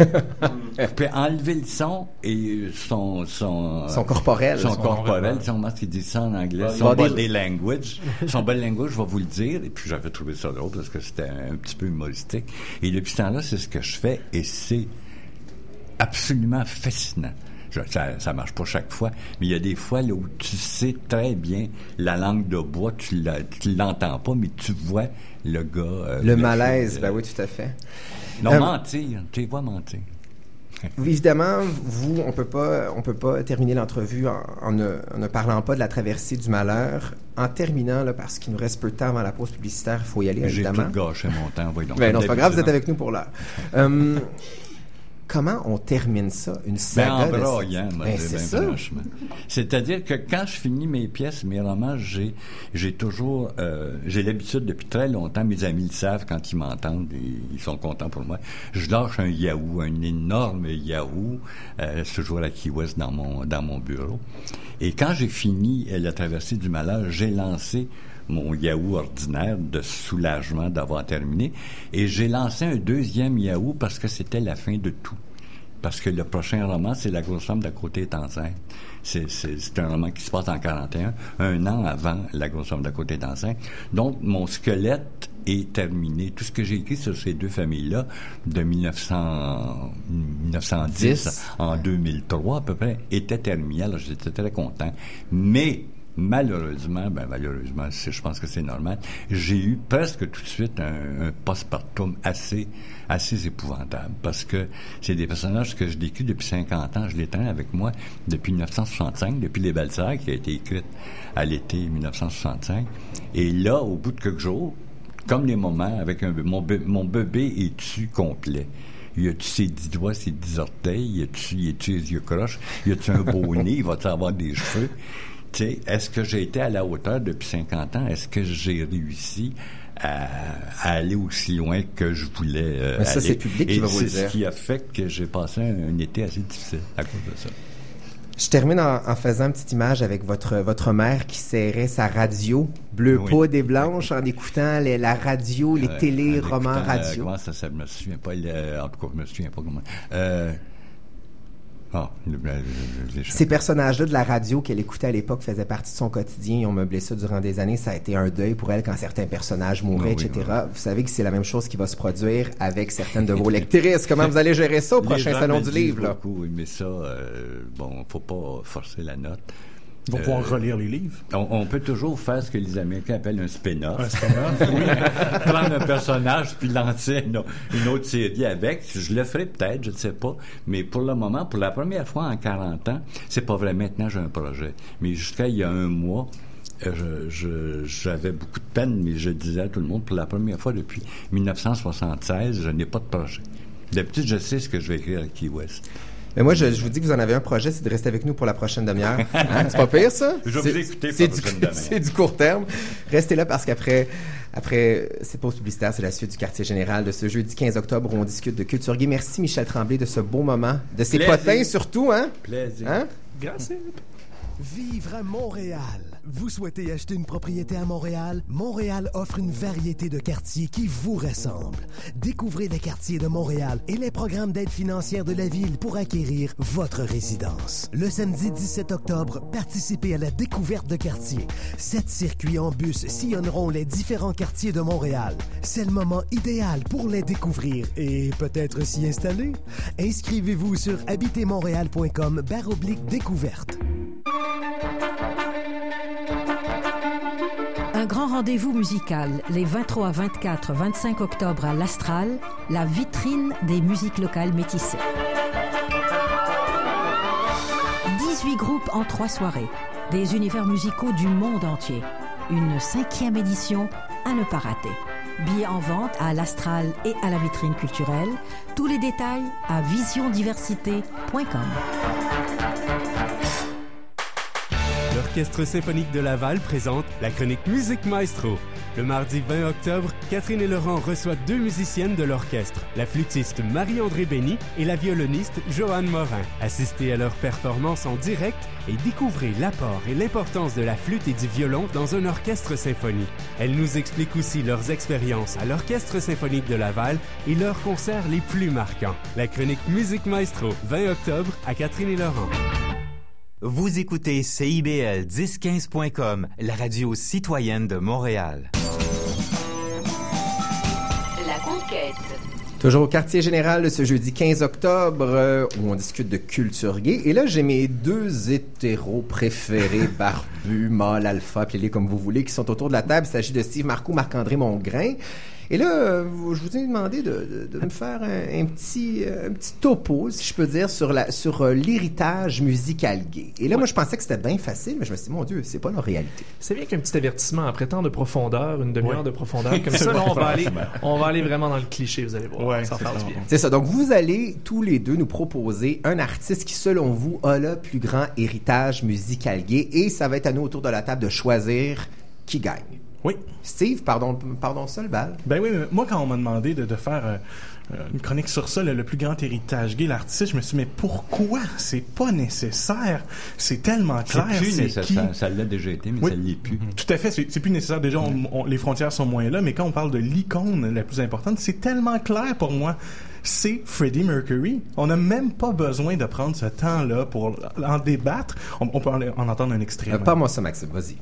coupez, enlevez le son et son son Son corporel. son Son corporel, son masque qui dit ça en anglais, Body- son body language, son body language, je vais vous le dire. Et puis j'avais trouvé ça drôle parce que c'était un petit peu humoristique. Et depuis ce temps-là, c'est ce que je fais et c'est absolument fascinant. Je- ça, ça marche pas chaque fois, mais il y a des fois là où tu sais très bien la langue de bois, tu l'entends pas, mais tu vois le gars. euh, Le malaise, euh, ben oui, tout à fait. Non, Euh, mentir, tu les vois mentir. Évidemment, vous, on peut pas, on peut pas terminer l'entrevue en, en ne, en ne parlant pas de la traversée du malheur. En terminant, là, parce qu'il nous reste peu de temps avant la pause publicitaire, il faut y aller, J'ai évidemment. tout gâché mon temps, voyons donc. Ben non, c'est pas grave, vous êtes avec nous pour l'heure. Comment on termine ça, une Ben, saga en de- moi, Ben, dis c'est ça. franchement. C'est-à-dire que quand je finis mes pièces, mes romans, j'ai, j'ai toujours, euh, j'ai l'habitude depuis très longtemps, mes amis le savent quand ils m'entendent, et ils sont contents pour moi. Je lâche un Yahoo, un énorme Yahoo, euh, toujours à Key West dans mon, dans mon bureau. Et quand j'ai fini euh, la traversée du malheur, j'ai lancé mon Yahoo ordinaire de soulagement d'avoir terminé. Et j'ai lancé un deuxième Yahoo parce que c'était la fin de tout. Parce que le prochain roman, c'est La grosse femme d'à côté est enceinte. C'est, c'est, c'est un roman qui se passe en 41, un an avant La grosse femme d'à côté est enceinte. Donc, mon squelette est terminé. Tout ce que j'ai écrit sur ces deux familles-là, de 1900, 1910 en 2003 à peu près, était terminé. Alors, j'étais très content. Mais, malheureusement, ben malheureusement, je pense que c'est normal, j'ai eu presque tout de suite un, un postpartum assez, assez épouvantable parce que c'est des personnages que je vécu depuis 50 ans. Je les traîne avec moi depuis 1965, depuis Les Sœurs, qui a été écrite à l'été 1965. Et là, au bout de quelques jours, comme les moments avec un mon, mon bébé est tu complet? Y a-tu ses dix doigts, ses dix orteils? Y a-tu, les yeux croches? Y a-tu un beau nez? Il va-tu avoir des cheveux? Sais, est-ce que j'ai été à la hauteur depuis 50 ans? Est-ce que j'ai réussi à, à aller aussi loin que je voulais euh, Mais ça, aller? c'est public qui va vous le c'est dire. ce qui a fait que j'ai passé un, un été assez difficile à cause de ça. Je termine en, en faisant une petite image avec votre, votre mère qui serrait sa radio bleu Oui. poudre et blanche en écoutant les- la radio, les Euh, télé, en romans écoutant, euh, radio. comment ça? Je me souviens pas. le- en tout cas, je me souviens pas comment. Euh, ah, les Ces personnages-là de la radio qu'elle écoutait à l'époque faisaient partie de son quotidien. Ils ont meublé ça durant des années. Ça a été un deuil pour elle quand certains personnages mouraient, Ah oui, etc. Vous savez que c'est la même chose qui va se produire avec certaines de vos lectrices. Comment vous allez gérer ça au prochain salon du livre? là? beaucoup, mais ça, euh, bon, faut pas forcer la note. Ils vont Euh, pouvoir relire les livres. On, on peut toujours faire ce que les Américains appellent un spin-off. Un spin-off, oui. Prendre un personnage puis lancer une, une autre série avec. Je le ferai peut-être, je ne sais pas. Mais pour le moment, pour la première fois en 40 ans, c'est pas vrai. Maintenant, j'ai un projet. Mais jusqu'à il y a un mois, euh, j'avais beaucoup de peine, mais je disais à tout le monde, pour la première fois depuis 1976, je n'ai pas de projet. D'habitude, je sais ce que je vais écrire à Key West. Mais moi, je, je vous dis que vous en avez un projet, c'est de rester avec nous pour la prochaine demi-heure. Hein? C'est pas pire, ça? Je vais C'est- vous écouter pour la du, prochaine demi-heure. c'est du court terme. Restez là parce qu'après après cette pause publicitaire, c'est la suite du quartier général de ce jeudi 15 octobre où on discute de culture gay. Merci Michel Tremblay de ce beau moment, de ces Plaisir. potins surtout, hein? Plaisir. Hein? Grâce. Vivre à Montréal. Vous souhaitez acheter une propriété à Montréal? Montréal offre une variété de quartiers qui vous ressemblent. Découvrez les quartiers de Montréal et les programmes d'aide financière de la ville pour acquérir votre résidence. Le samedi 17 octobre, participez à la découverte de quartiers. Sept circuits en bus sillonneront les différents quartiers de Montréal. C'est le moment idéal pour les découvrir et peut-être s'y installer. Inscrivez-vous sur habitermontréal.com baroblique découverte. Un grand rendez-vous musical les 23, 24, 25 octobre à l'Astral, la vitrine des musiques locales métissées. 18 groupes en trois soirées, des univers musicaux du monde entier. Une cinquième édition à ne pas rater. Billets en vente à l'Astral et à la vitrine culturelle. Tous les détails à visiondiversité.com. L'Orchestre symphonique de Laval présente la chronique Musique Maestro. Le mardi 20 octobre, Catherine et Laurent reçoivent deux musiciennes de l'orchestre, la flûtiste Marie-André Bény et la violoniste Joanne Morin. Assistez à leur performance en direct et découvrez l'apport et l'importance de la flûte et du violon dans un orchestre symphonique. Elles nous expliquent aussi leurs expériences à l'Orchestre symphonique de Laval et leurs concerts les plus marquants. La chronique Musique Maestro, 20 octobre, à Catherine et Laurent. Vous écoutez CIBL 1015.com, la radio citoyenne de Montréal. La conquête. Toujours au quartier général de ce jeudi 15 octobre euh, où on discute de culture gay. Et là, j'ai mes deux hétéros préférés, barbus, mâles, alpha, appelez-les comme vous voulez, qui sont autour de la table. Il s'agit de Steve Marcoux, Marc-André Mongrain. Et là, je vous ai demandé de, de- de me faire un, un petit, euh, un petit topo, si je peux dire, sur la sur euh, l'héritage musical gay. Et là, moi, je pensais que c'était bien facile, mais je me suis dit, mon Dieu, c'est pas leur réalité. C'est bien qu'un petit avertissement après tant de profondeur, une demi-heure Ouais. de profondeur. Comme ça, là, on va aller, on va aller vraiment dans le cliché, vous allez voir. Ouais, ça ça. bien. C'est ça. Donc, vous allez tous les deux nous proposer un artiste qui, selon vous, a le plus grand héritage musical gay. Et ça va être à nous autour de la table de choisir qui gagne. Oui. Steve, pardon, pardon seul balle. Ben oui, mais moi, quand on m'a demandé de, de faire euh, euh, une chronique sur ça, le, le plus grand héritage gay, l'artiste, je me suis dit, mais pourquoi? C'est pas nécessaire. C'est tellement C'est clair. plus c'est nécessaire. qui? Ça l'a déjà été, mais Oui. ça l'est plus. Tout à fait, c'est c'est plus nécessaire. Déjà, on- on- les frontières sont moins là, mais quand on parle de l'icône la plus importante, c'est tellement clair pour moi. C'est Freddie Mercury. On n'a même pas besoin de prendre ce temps-là pour en débattre. On, on peut en, en entendre un extrait. Euh, Pas moi ça, Maxime, vas-y.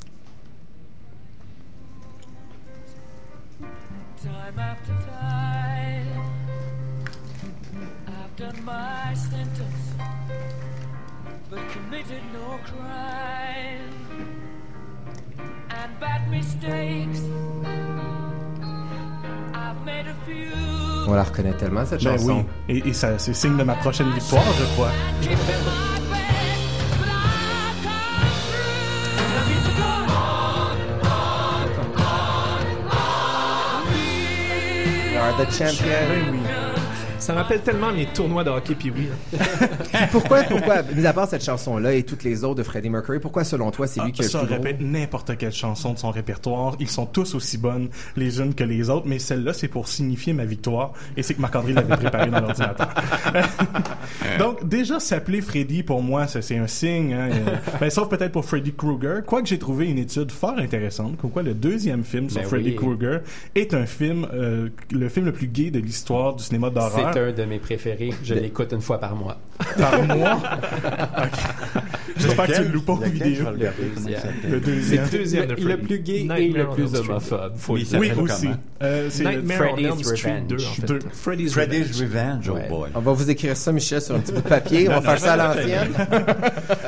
My sentence, but committed no crime. And bad mistakes, I've made a few. On la reconnaît tellement, cette Ben chanson. oui. Et, et ça, c'est signe de ma prochaine victoire, je crois. You are the champion. Ben oui. Ça me rappelle tellement mes tournois de hockey puis oui. Puis pourquoi, pourquoi, mis à part cette chanson-là et toutes les autres de Freddie Mercury, pourquoi selon toi c'est lui Ah, qui a ça le plus gros? répète n'importe quelle chanson de son répertoire. Ils sont tous aussi bonnes les unes que les autres, mais celle-là, c'est pour signifier ma victoire. Et c'est que Marc-André l'avait préparé dans l'ordinateur. Donc, déjà, s'appeler Freddy, pour moi, c'est un signe. Hein, ben, sauf peut-être pour Freddy Krueger. Quoique j'ai trouvé une étude fort intéressante, comme quoi le deuxième film sur Ben Freddy oui. Krueger est un film, euh, le film le plus gay de l'histoire du cinéma d'horreur. C'est un de mes préférés. Je l'écoute une fois par mois. Par mois? J'espère que tu le loues pas aux vidéos. Le deuxième. C'est le deuxième de Le, le Freddy. plus gay et le plus homophobe. Faut Oui, le Oui, aussi. Euh, c'est le- Freddy's Elm Street Revenge. 2, en fait. Deux. Freddy's Freddy's Revenge. Revenge, oh Ouais. boy. On va vous écrire ça, Michel, sur un petit bout de papier. On va faire ça à l'ancienne.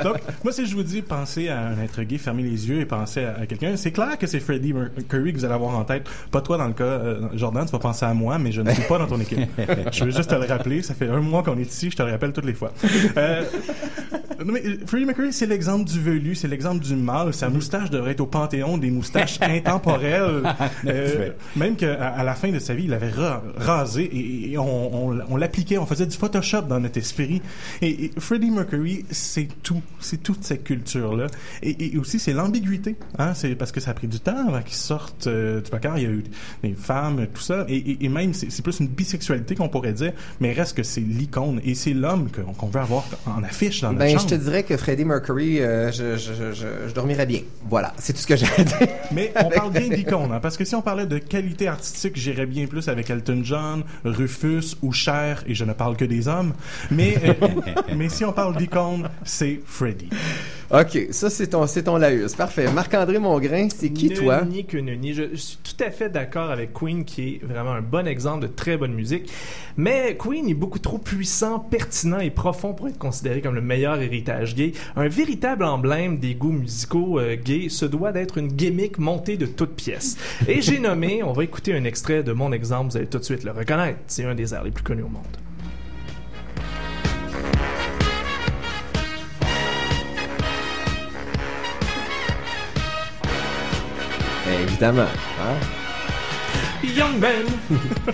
Donc, moi, si je vous dis penser à un être gay, fermer les yeux et penser à, à quelqu'un, c'est clair que c'est Freddie Mercury que vous allez avoir en tête. Pas toi dans le cas, euh, Jordan, tu vas penser à moi, mais je ne suis pas dans ton équipe. Je veux juste te le rappeler. Ça fait un mois qu'on est ici, je te le rappelle toutes les fois. Euh, mais euh, Freddie Mercury, c'est l'exemple du velu, c'est l'exemple du mâle. Sa moustache devrait être au panthéon des moustaches intemporelles. Euh, même qu'à à la fin de sa vie, il avait ra- rasé et, et on, on, on l'appliquait, on faisait du Photoshop dans notre esprit. Et, et Freddie Mercury, c'est tout, c'est toute cette culture-là. Et, et aussi, c'est l'ambiguïté. Hein? C'est parce que ça a pris du temps avant qu'il sorte euh, du placard. Il y a eu des femmes, tout ça. Et, même, c'est plus une bisexualité qu'on pourrait dire, mais reste que c'est l'icône et c'est l'homme qu'on veut avoir en affiche dans notre Ben, je te dirais que Freddie Mercury, euh, je, je, je, je, je dormirais bien. Voilà, c'est tout ce que j'ai à dire. Mais on parle bien d'icône, hein, parce que si on parlait de qualité artistique, j'irais bien plus avec Elton John, Rufus ou Cher, et je ne parle que des hommes. Mais, euh, mais si on parle d'icône, c'est Freddie. OK, ça, c'est ton, c'est ton laïus. Parfait. Marc-André Mongrain, c'est qui, Ne toi? nie que ne. Je, je suis tout à fait d'accord avec Queen, qui est vraiment un bon exemple de très bonne musique. Mais Queen est beaucoup trop puissant, pertinent et profond pour être considéré comme le meilleur héritage gay. Un véritable emblème des goûts musicaux euh, gays se doit d'être une gimmick montée de toutes pièces. Et j'ai nommé, on va écouter un extrait de mon exemple, vous allez tout de suite le reconnaître. C'est un des airs les plus connus au monde. Évidemment. Hein? Young Man.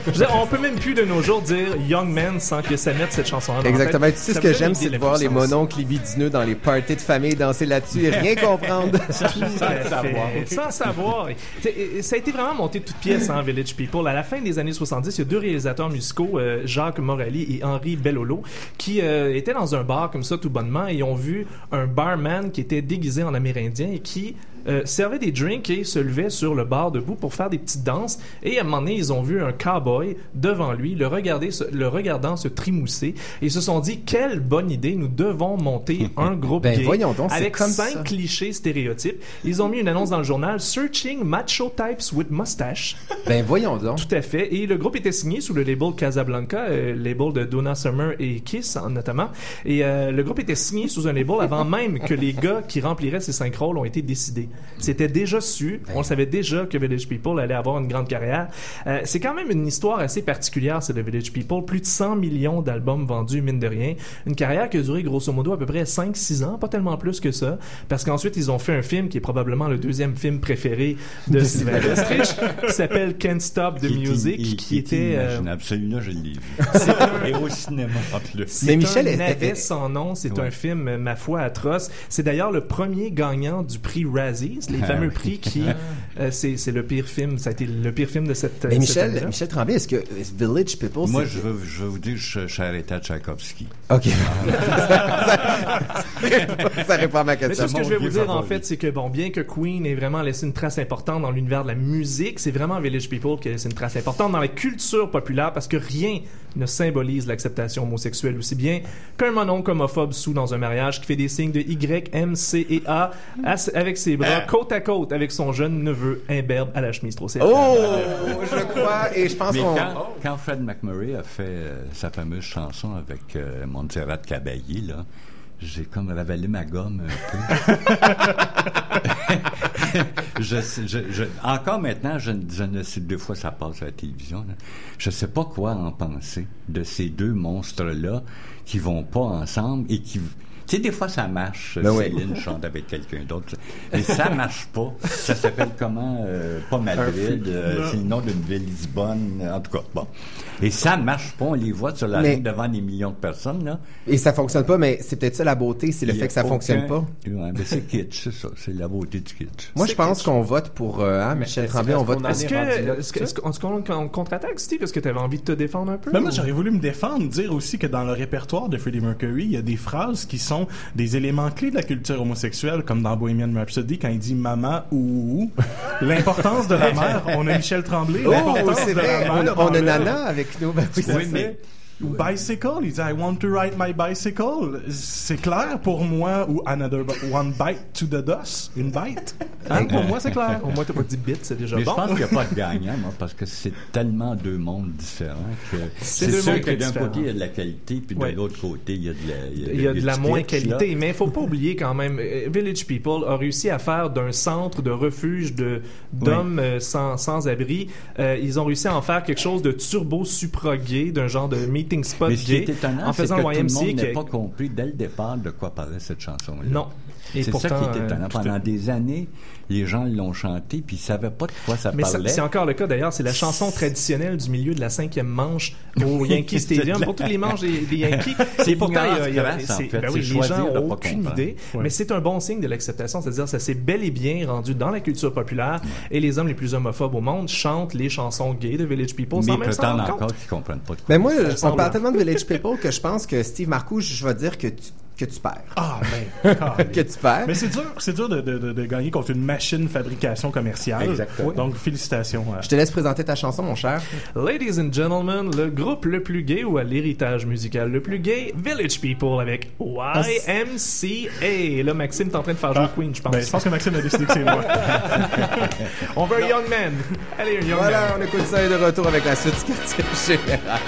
Je veux dire, on peut même plus de nos jours dire Young Man sans que ça mette cette chanson-là. Exactement. Tu sais, ce que j'aime, c'est de voir les mononcles libidineux dans les parties de famille danser là-dessus et rien comprendre. À fait. Sans savoir. Et- Ça a été vraiment monté de toutes pièces, hein, Village People. À la fin des années 70, il y a deux réalisateurs musicaux, euh, Jacques Morelli et Henri Bellolo, qui euh, étaient dans un bar comme ça tout bonnement et ont vu un barman qui était déguisé en amérindien et qui euh, servait des drinks et se levait sur le bar debout pour faire des petites danses. Et à un moment donné, ils ont vu un cowboy devant lui, le, regarder, le regardant se trimousser et ils se sont dit quelle bonne idée, nous devons monter un groupe Ben, gay voyons donc, avec comme cinq ça. clichés stéréotypes. Ils ont mis une annonce dans le journal Searching Macho Types with Mustache. Ben voyons donc. Tout à fait. Et le groupe était signé sous le label Casablanca, euh, label de Donna Summer et Kiss en- notamment. Et euh, le groupe était signé sous un label avant même que les gars qui rempliraient ces cinq rôles ont été décidés. C'était déjà su. On savait déjà que Village People allait avoir une grande carrière. Euh, c'est quand même une histoire assez particulière, c'est de Village People. Plus de 100 millions d'albums vendus, mine de rien. Une carrière qui a duré grosso modo à peu près 5-6 ans, pas tellement plus que ça. Parce qu'ensuite, ils ont fait un film qui est probablement le deuxième film préféré de Steven Westrich, qui s'appelle Can't Stop the Qui Music, in- qui, était... euh. Celui-là, je l'ai vu. Et au cinéma, en plus. c'est Michel un navet sans nom. C'est Ouais. un film, ma foi, atroce. C'est d'ailleurs le premier gagnant du prix Razzie Les Ah fameux oui. prix qui, euh, c'est c'est le pire film, ça a été le pire film de cette. Mais cette Michel, année-là. Michel Tremblay, est-ce que Village People, Moi, je veux, je veux vous dire, je, suis arrêté à Tchaïkovski. OK. ça répond à ma Mais question. tout ce que je vais vous dire, en fait, c'est que, bon, bien que Queen ait vraiment laissé une trace importante dans l'univers de la musique, c'est vraiment Village People qui a laissé une trace importante dans la culture populaire parce que rien ne symbolise l'acceptation homosexuelle aussi bien qu'un mononcle homophobe sous dans un mariage qui fait des signes de Y, M, C et A avec ses bras côte à côte avec son jeune neveu imberbe à la chemise trop serrée. Oh, je crois, et je pense Mais qu'on... quand, quand Fred McMurray a fait euh, sa fameuse chanson avec euh, Montserrat Caballé, là, j'ai comme ravalé ma gomme un peu. je, sais- je, je- encore maintenant, je, ne- je ne sais, deux fois ça passe à la télévision, là. je sais pas quoi en penser de ces deux monstres-là qui vont pas ensemble et qui... Tu sais, des fois, ça marche. Ben oui. Céline chante avec quelqu'un d'autre. Mais ça marche pas. Ça s'appelle comment? euh, pas Madrid. euh, c'est le nom d'une ville, Lisbonne. En tout cas, bon. Et ça marche pas. On les voit sur la Mais- ligne devant des millions de personnes, là. Et ça fonctionne pas, mais c'est peut-être ça la beauté, c'est le fait que ça aucun- fonctionne pas. Ouais, mais c'est kitsch, c'est ça. C'est la beauté du kitsch. Moi, je pense qu'on vote pour euh, hein, Michel Tremblay, on vote pour... Est-ce qu'on contre-attaque, Steve? Est-ce que tu avais envie de te défendre un peu? Ben moi, j'aurais voulu me défendre, dire aussi que dans le répertoire de Freddie Mercury, il y a des phrases qui sont des éléments clés de la culture homosexuelle, comme dans Bohemian Rhapsody, quand il dit maman ou. L'importance de la mère, on a Michel Tremblay. Oh, l'importance de vrai, la on, mère a- on a Nana avec nous. Ben oui, mais Ou bicycle, il dit I want to ride my bicycle. C'est clair pour moi, ou another one bite to the dust, une bite. Hein, pour moi, c'est clair. Au moins, t'as pas dit bit, c'est déjà Mais bon. je pense qu'il n'y a pas de gagnant, moi, parce que c'est tellement deux mondes différents que C'est sûr que d'un côté, il y a de la qualité, puis Ouais. de l'autre côté, il y a de la... Il y a de la du moins kitsch, là. qualité, mais il faut pas oublier quand même, euh, Village People a réussi à faire d'un centre de refuge de d'hommes euh, sans, sans abri, euh, ils ont réussi à en faire quelque chose de turbo supra gay, d'un genre de meeting spot Mais ce qui est étonnant, en c'est que faisant tout le YMCA. monde n'a pas compris dès le départ de quoi parlait cette chanson-là. Non. Et C'est pourtant, ça qui est étonnant. euh, Pendant des années, les gens l'ont chanté, puis ils savaient pas de quoi ça Mais parlait. c'est encore le cas d'ailleurs, c'est la chanson traditionnelle du milieu de la cinquième manche au Yankee Stadium pour tous les manches des, des Yankees. C'est pourtant, il y a- il y a- l'ignorance crasse, en fait. ben oui, les gens choisir de ont pas aucune comprendre. idée, Ouais. mais c'est un bon signe de l'acceptation, c'est-à-dire ça s'est bel et bien rendu dans la culture populaire et les hommes les plus homophobes au monde chantent les chansons gays de Village People sans Mais même s'en rendre encore compte. qu'ils comprennent pas de quoi. Mais moi, on parle tellement de Village People que je pense que Steve Marcoux, je vais dire que tu, que tu perds. Ah, ben, que tu perds. Mais c'est dur, c'est dur de, de, de, de gagner contre une machine fabrication commerciale. Exactement. Donc, félicitations. à- Je te laisse présenter ta chanson, mon cher. Ladies and gentlemen, le groupe le plus gay ou à l'héritage musical le plus gay, Village People avec YMCA. Et là, Maxime, t'es en train de faire jouer Queen, je pense. Ben, je pense que Maxime a décidé que c'est moi. On veut un Young Man. Allez, un Young Voilà, Man. on écoute ça et de retour avec la suite du quartier général.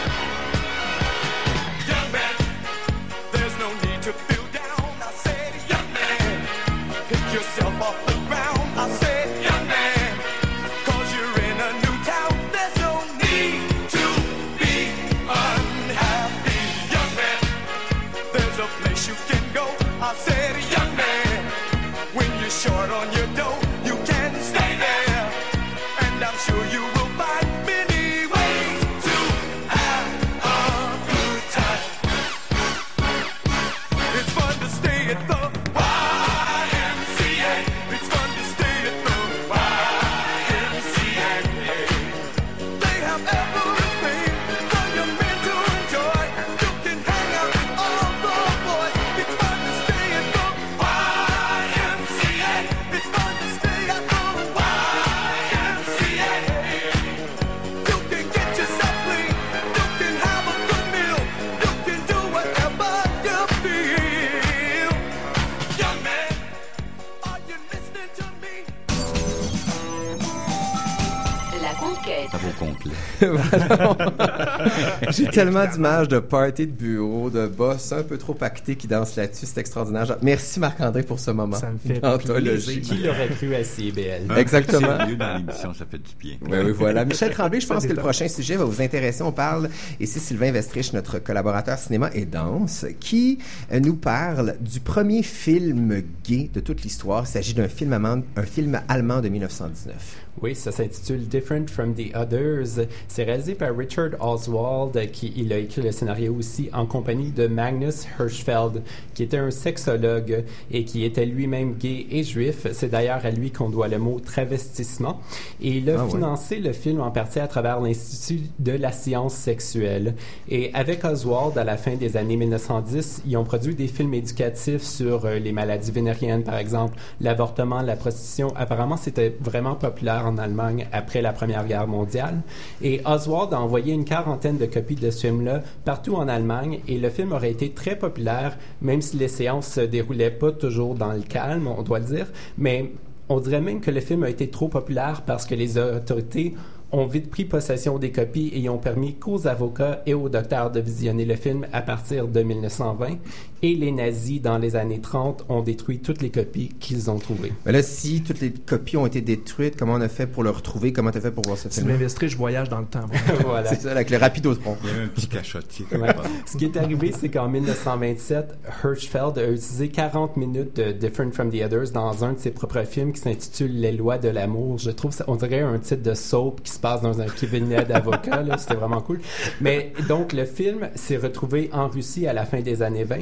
Tellement d'images de party de bureau, de boss un peu trop pactés qui dansent là-dessus. C'est extraordinaire. Merci Marc-André pour ce moment. Ça me fait d'anthologie. Qui l'aurait cru à CBL? Exactement. C'est mieux dans l'émission, ça fait du bien. Oui, oui, voilà. Michel Tremblay, je pense que le prochain sujet va vous intéresser. On parle, et c'est Sylvain Vestrich, notre collaborateur cinéma et danse, qui euh, nous parle du premier film gay de toute l'histoire. Il s'agit d'un film allemand, un film allemand de 1919. Oui, ça s'intitule Different from the Others. C'est réalisé par Richard Oswald, qui il a écrit le scénario aussi en compagnie de Magnus Hirschfeld, qui était un sexologue et qui était lui-même gay et juif. C'est d'ailleurs à lui qu'on doit le mot travestissement. Et il a Ah ouais. financé le film en partie à travers l'Institut de la science sexuelle. Et avec Oswald, à la fin des années 1910, ils ont produit des films éducatifs sur euh, les maladies vénériennes, par exemple, l'avortement, la prostitution. Apparemment, c'était vraiment populaire en Allemagne après la Première Guerre mondiale. Et Oswald a envoyé une quarantaine de copies de film-là partout en Allemagne et le film aurait été très populaire, même si les séances se déroulaient pas toujours dans le calme, on doit le dire. Mais on dirait même que le film a été trop populaire parce que les autorités ont vite pris possession des copies et ont permis qu'aux avocats et aux docteurs de visionner le film à partir de 1920. Et les nazis, dans les années 30, ont détruit toutes les copies qu'ils ont trouvées. Mais là, si toutes les copies ont été détruites, comment on a fait pour le retrouver? Comment tu as fait pour voir ce Si film? m'investirais, je voyage dans le temps. voilà. C'est ça, avec le rapidotron. Il y avait un petit cachotier. Ouais. Ce qui est arrivé, c'est qu'en 1927, Hirschfeld a utilisé 40 minutes de Different from the Others dans un de ses propres films qui s'intitule Les lois de l'amour. Je trouve ça, on dirait un titre de soap qui se passe dans un cabinet d'avocats. là. C'était vraiment cool. Mais donc, le film s'est retrouvé en Russie à la fin des années 20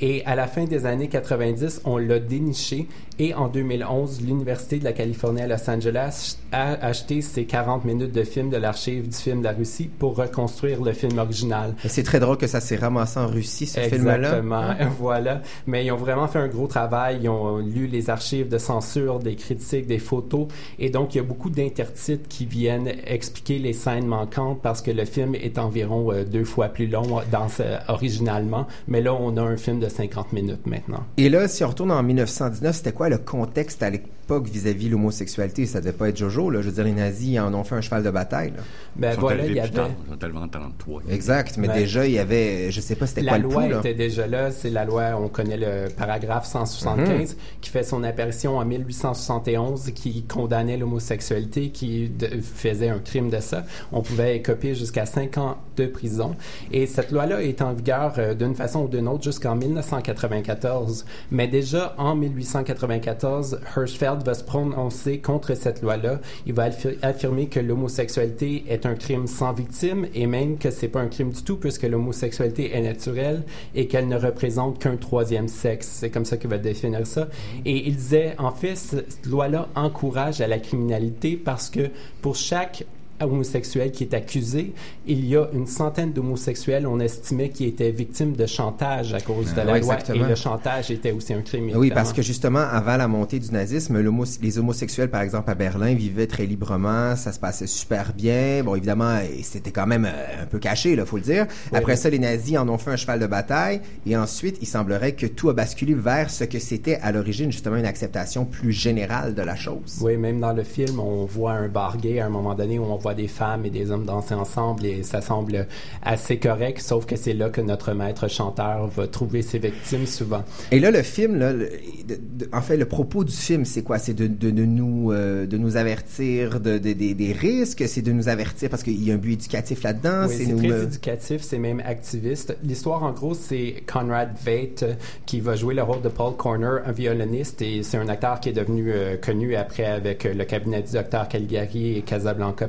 et à la fin des années 90, on l'a déniché et en 2011, l'Université de la Californie à Los Angeles a acheté ces 40 minutes de film de l'archive du film de la Russie pour reconstruire le film original. C'est très drôle que ça s'est ramassé en Russie, ce film-là. Exactement, voilà. Mais ils ont vraiment fait un gros travail. Ils ont lu les archives de censure, des critiques, des photos. Et donc, il y a beaucoup d'intertitres qui viennent expliquer les scènes manquantes parce que le film est environ euh, deux fois plus long dans ce- originalement. Mais là, on a un film de 50 minutes maintenant. Et là, si on retourne en 1919, c'était quoi le contexte à l'époque vis-à-vis l'homosexualité? Ça devait pas être Jojo, là. Je veux dire, les nazis en ont fait un cheval de bataille, là. Ben Ils voilà, il y avait... Ils sont arrivés en 33. Exact, mais Ouais. déjà, il y avait, je sais pas c'était La quoi le loi pouls, là. était déjà là. C'est la loi, on connaît le paragraphe 175 Mhm. qui fait son apparition en 1871 qui condamnait l'homosexualité, qui de- faisait un crime de ça. On pouvait écoper jusqu'à 5 ans de prison. Et cette loi-là est en vigueur euh, d'une façon ou d'une autre jusqu'en 1994. Mais déjà en 1894, Hirschfeld va se prononcer contre cette loi-là. Il va affi- affirmer que l'homosexualité est un crime sans victime et même que c'est pas un crime du tout puisque l'homosexualité est naturelle et qu'elle ne représente qu'un troisième sexe. C'est comme ça qu'il va définir ça. Et il disait, en fait, cette loi-là encourage à la criminalité parce que pour chaque homosexuel qui est accusé, il y a une centaine d'homosexuels, on estimait, qui étaient victimes de chantage à cause de la ouais, loi. exactement. Et le chantage était aussi un crime. Oui, parce que justement, avant la montée du nazisme, les homosexuels, par exemple, à Berlin, vivaient très librement, ça se passait super bien. Bon, évidemment, c'était quand même euh, un peu caché, là, faut le dire. Après ça, les nazis en ont fait un cheval de bataille, et ensuite, il semblerait que tout a basculé vers ce que c'était à l'origine, justement, une acceptation plus générale de la chose. Oui, même dans le film, on voit un bar gay à un moment donné où on voit des femmes et des hommes danser ensemble et ça semble assez correct, sauf que c'est là que notre maître chanteur va trouver ses victimes souvent. Et là, le film, là, le- de- de- en fait, le propos du film, c'est quoi? C'est de, de, nous, euh, de nous avertir de, de- des- des risques, c'est de nous avertir parce qu'il y a un but éducatif là-dedans. Oui, c'est très euh, éducatif, c'est même activiste. L'histoire, en gros, c'est Conrad Veidt euh, qui va jouer le rôle de Paul Corner, un violoniste, et c'est un acteur qui est devenu euh, connu après avec euh, le cabinet du docteur Caligari et Casablanca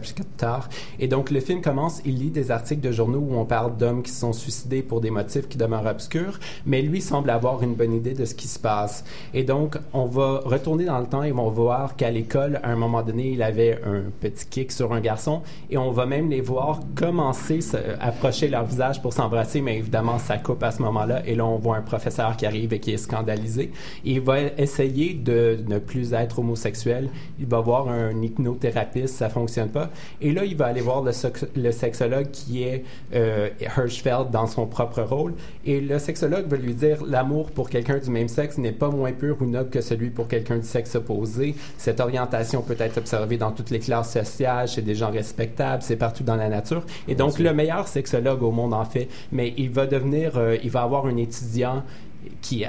Et donc, le film commence, il lit des articles de journaux où on parle d'hommes qui sont suicidés pour des motifs qui demeurent obscurs, mais lui semble avoir une bonne idée de ce qui se passe. Et donc, on va retourner dans le temps et on va voir qu'à l'école, à un moment donné, il avait un petit kick sur un garçon et on va même les voir commencer à approcher leur visage pour s'embrasser, mais évidemment, ça coupe à ce moment-là. Et là, on voit un professeur qui arrive et qui est scandalisé. Il va essayer de ne plus être homosexuel. Il va voir un hypnothérapeute, ça fonctionne pas. Et là, il va aller voir le, sexologue qui est euh, Hirschfeld dans son propre rôle. Et le sexologue va lui dire l'amour pour quelqu'un du même sexe n'est pas moins pur ou noble que celui pour quelqu'un du sexe opposé. Cette orientation peut être observée dans toutes les classes sociales, chez des gens respectables, c'est partout dans la nature. Et donc, le meilleur sexologue au monde en fait. Mais il va devenir, euh, il va avoir un étudiant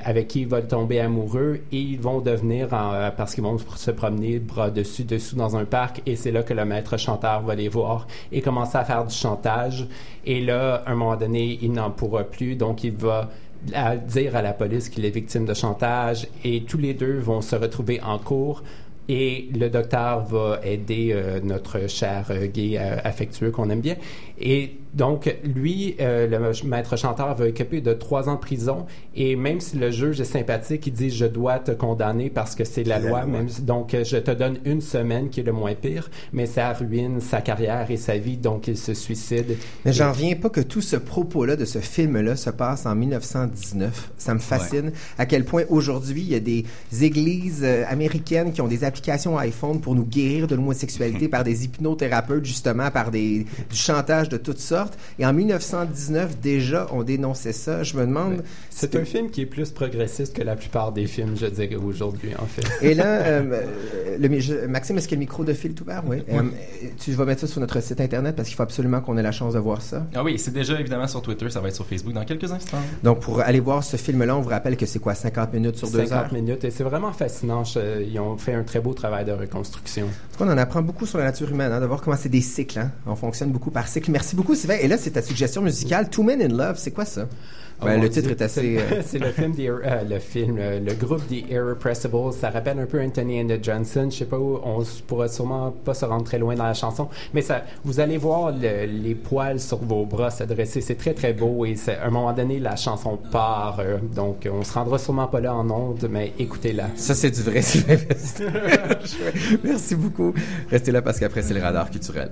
avec qui il va tomber amoureux et ils vont devenir, euh, parce qu'ils vont se promener bras dessus, dessous dans un parc et c'est là que le maître chanteur va les voir et commencer à faire du chantage. Et là, à un moment donné, il n'en pourra plus, donc il va dire à la police qu'il est victime de chantage et tous les deux vont se retrouver en cours Et le docteur va aider euh, notre cher euh, gay affectueux qu'on aime bien. Et donc, lui, euh, le maître chanteur va occuper de trois ans de prison. Et même si le juge est sympathique, il dit je dois te condamner parce que c'est la loi. loi. Même si- donc, euh, je te donne une semaine qui est le moins pire, mais ça ruine sa carrière et sa vie. Donc, il se suicide. Mais Et- j'en reviens pas que tout ce propos-là de ce film-là se passe en 1919. Ça me fascine. À quel point aujourd'hui, il y a des églises euh, américaines qui ont des applications iPhone pour nous guérir de l'homosexualité par des hypnothérapeutes, justement, par des, du chantage de toutes sortes. Et en 1919, déjà, on dénonçait ça. Je me demande... C'est un film qui est plus progressiste que la plupart des films, je dirais, aujourd'hui, en fait. Et là, euh, euh, le, je- Maxime, est-ce que le micro de fil est ouvert? Oui. Euh, tu vas mettre ça sur notre site Internet parce qu'il faut absolument qu'on ait la chance de voir ça. Ah oui, c'est déjà évidemment sur Twitter, ça va être sur Facebook dans quelques instants. Donc, pour aller voir ce film-là, on vous rappelle que c'est quoi, 50 minutes sur deux 50 heures? minutes et c'est vraiment fascinant. Je- ils ont fait un très beau travail de reconstruction. En tout cas, on en apprend beaucoup sur la nature humaine, hein, de voir comment c'est des cycles. Hein. On fonctionne beaucoup par cycle. Merci beaucoup, Sylvain. Et là, c'est ta suggestion musicale, Two Men in Love. C'est quoi ça? Oh Ben, le titre Dieu, est assez... C'est euh, c'est le film, des, euh, le film, euh, le groupe des Irrepressibles. Ça rappelle un peu Anthony and the Johnson. Je sais pas où, on pourra sûrement pas se rendre très loin dans la chanson, mais ça, vous allez voir le- les poils sur vos bras se dresser. C'est très très beau et à un moment donné la chanson part. donc on se rendra sûrement pas là en ondes, mais écoutez-la. Ça, c'est du vrai. Merci beaucoup. Restez là parce qu'après, c'est le radar culturel.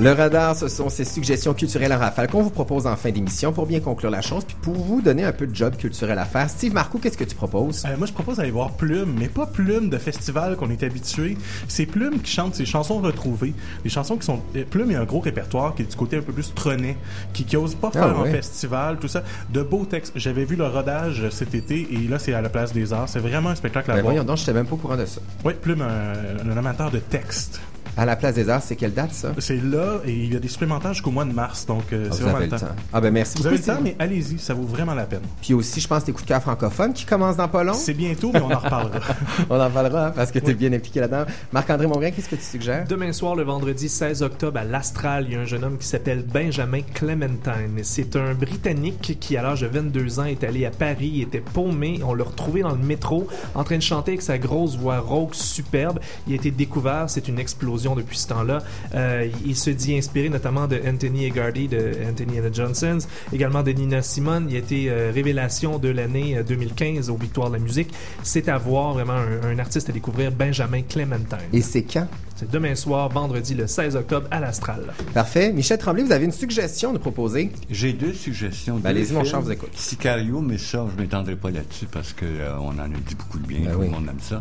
Le radar, ce sont ces suggestions culturelles en rafale qu'on vous propose en fin d'émission pour bien conclure la chose, puis pour vous donner un peu de job culturel à faire. Steve Marcoux, qu'est-ce que tu proposes? Euh, moi, je propose d'aller voir Plume, mais pas Plume de festival qu'on est habitué. C'est Plume qui chante ses chansons retrouvées. Des chansons qui sont... euh, Plume, il y a un gros répertoire qui est du côté un peu plus trenet, qui, qui ose pas Ah, faire en ouais. festival, tout ça. De beaux textes. J'avais vu le rodage cet été, et là, c'est à la Place des Arts. C'est vraiment un spectacle à Ben voir. voyons donc, je n'étais même pas au courant de ça. Oui, Plume, un, un amateur de texte. À la place des arts, c'est quelle date, ça? C'est là, et il y a des supplémentaires jusqu'au mois de mars, donc euh, Ah, c'est vous vraiment avez le le temps. temps. Ah ben merci Vous beaucoup, avez le temps, mais allez-y, ça vaut vraiment la peine. Puis aussi, je pense, des coups de cœur francophones qui commencent dans pas long. C'est bientôt, mais on en reparlera. On en parlera hein, parce que tu es bien impliqué là-dedans. Marc-André Mongrain, qu'est-ce que tu suggères? Demain soir, le vendredi 16 octobre, à l'Astral, il y a un jeune homme qui s'appelle Benjamin Clementine. C'est un Britannique qui, à l'âge de 22 ans, est allé à Paris, il était paumé. On l'a retrouvé dans le métro, en train de chanter avec sa grosse voix rauque superbe. Il a été découvert, c'est une explosion depuis ce temps-là. Euh, il se dit inspiré notamment de Anthony Egardy, de Anthony and the Johnsons, également de Nina Simone. Il a été euh, révélation de l'année euh, 2015 aux Victoires de la musique. C'est à voir, vraiment, un, un artiste à découvrir, Benjamin Clementine. Et c'est quand? C'est demain soir, vendredi le 16 octobre à l'Astral. Parfait. Michel Tremblay, vous avez une suggestion à nous proposer? J'ai deux suggestions. Ben, allez-y, mon cher, vous écoute. Sicario, mais ça, je m'étendrai pas là-dessus parce que euh, on en a dit beaucoup de bien, Ben tout oui. le monde aime ça.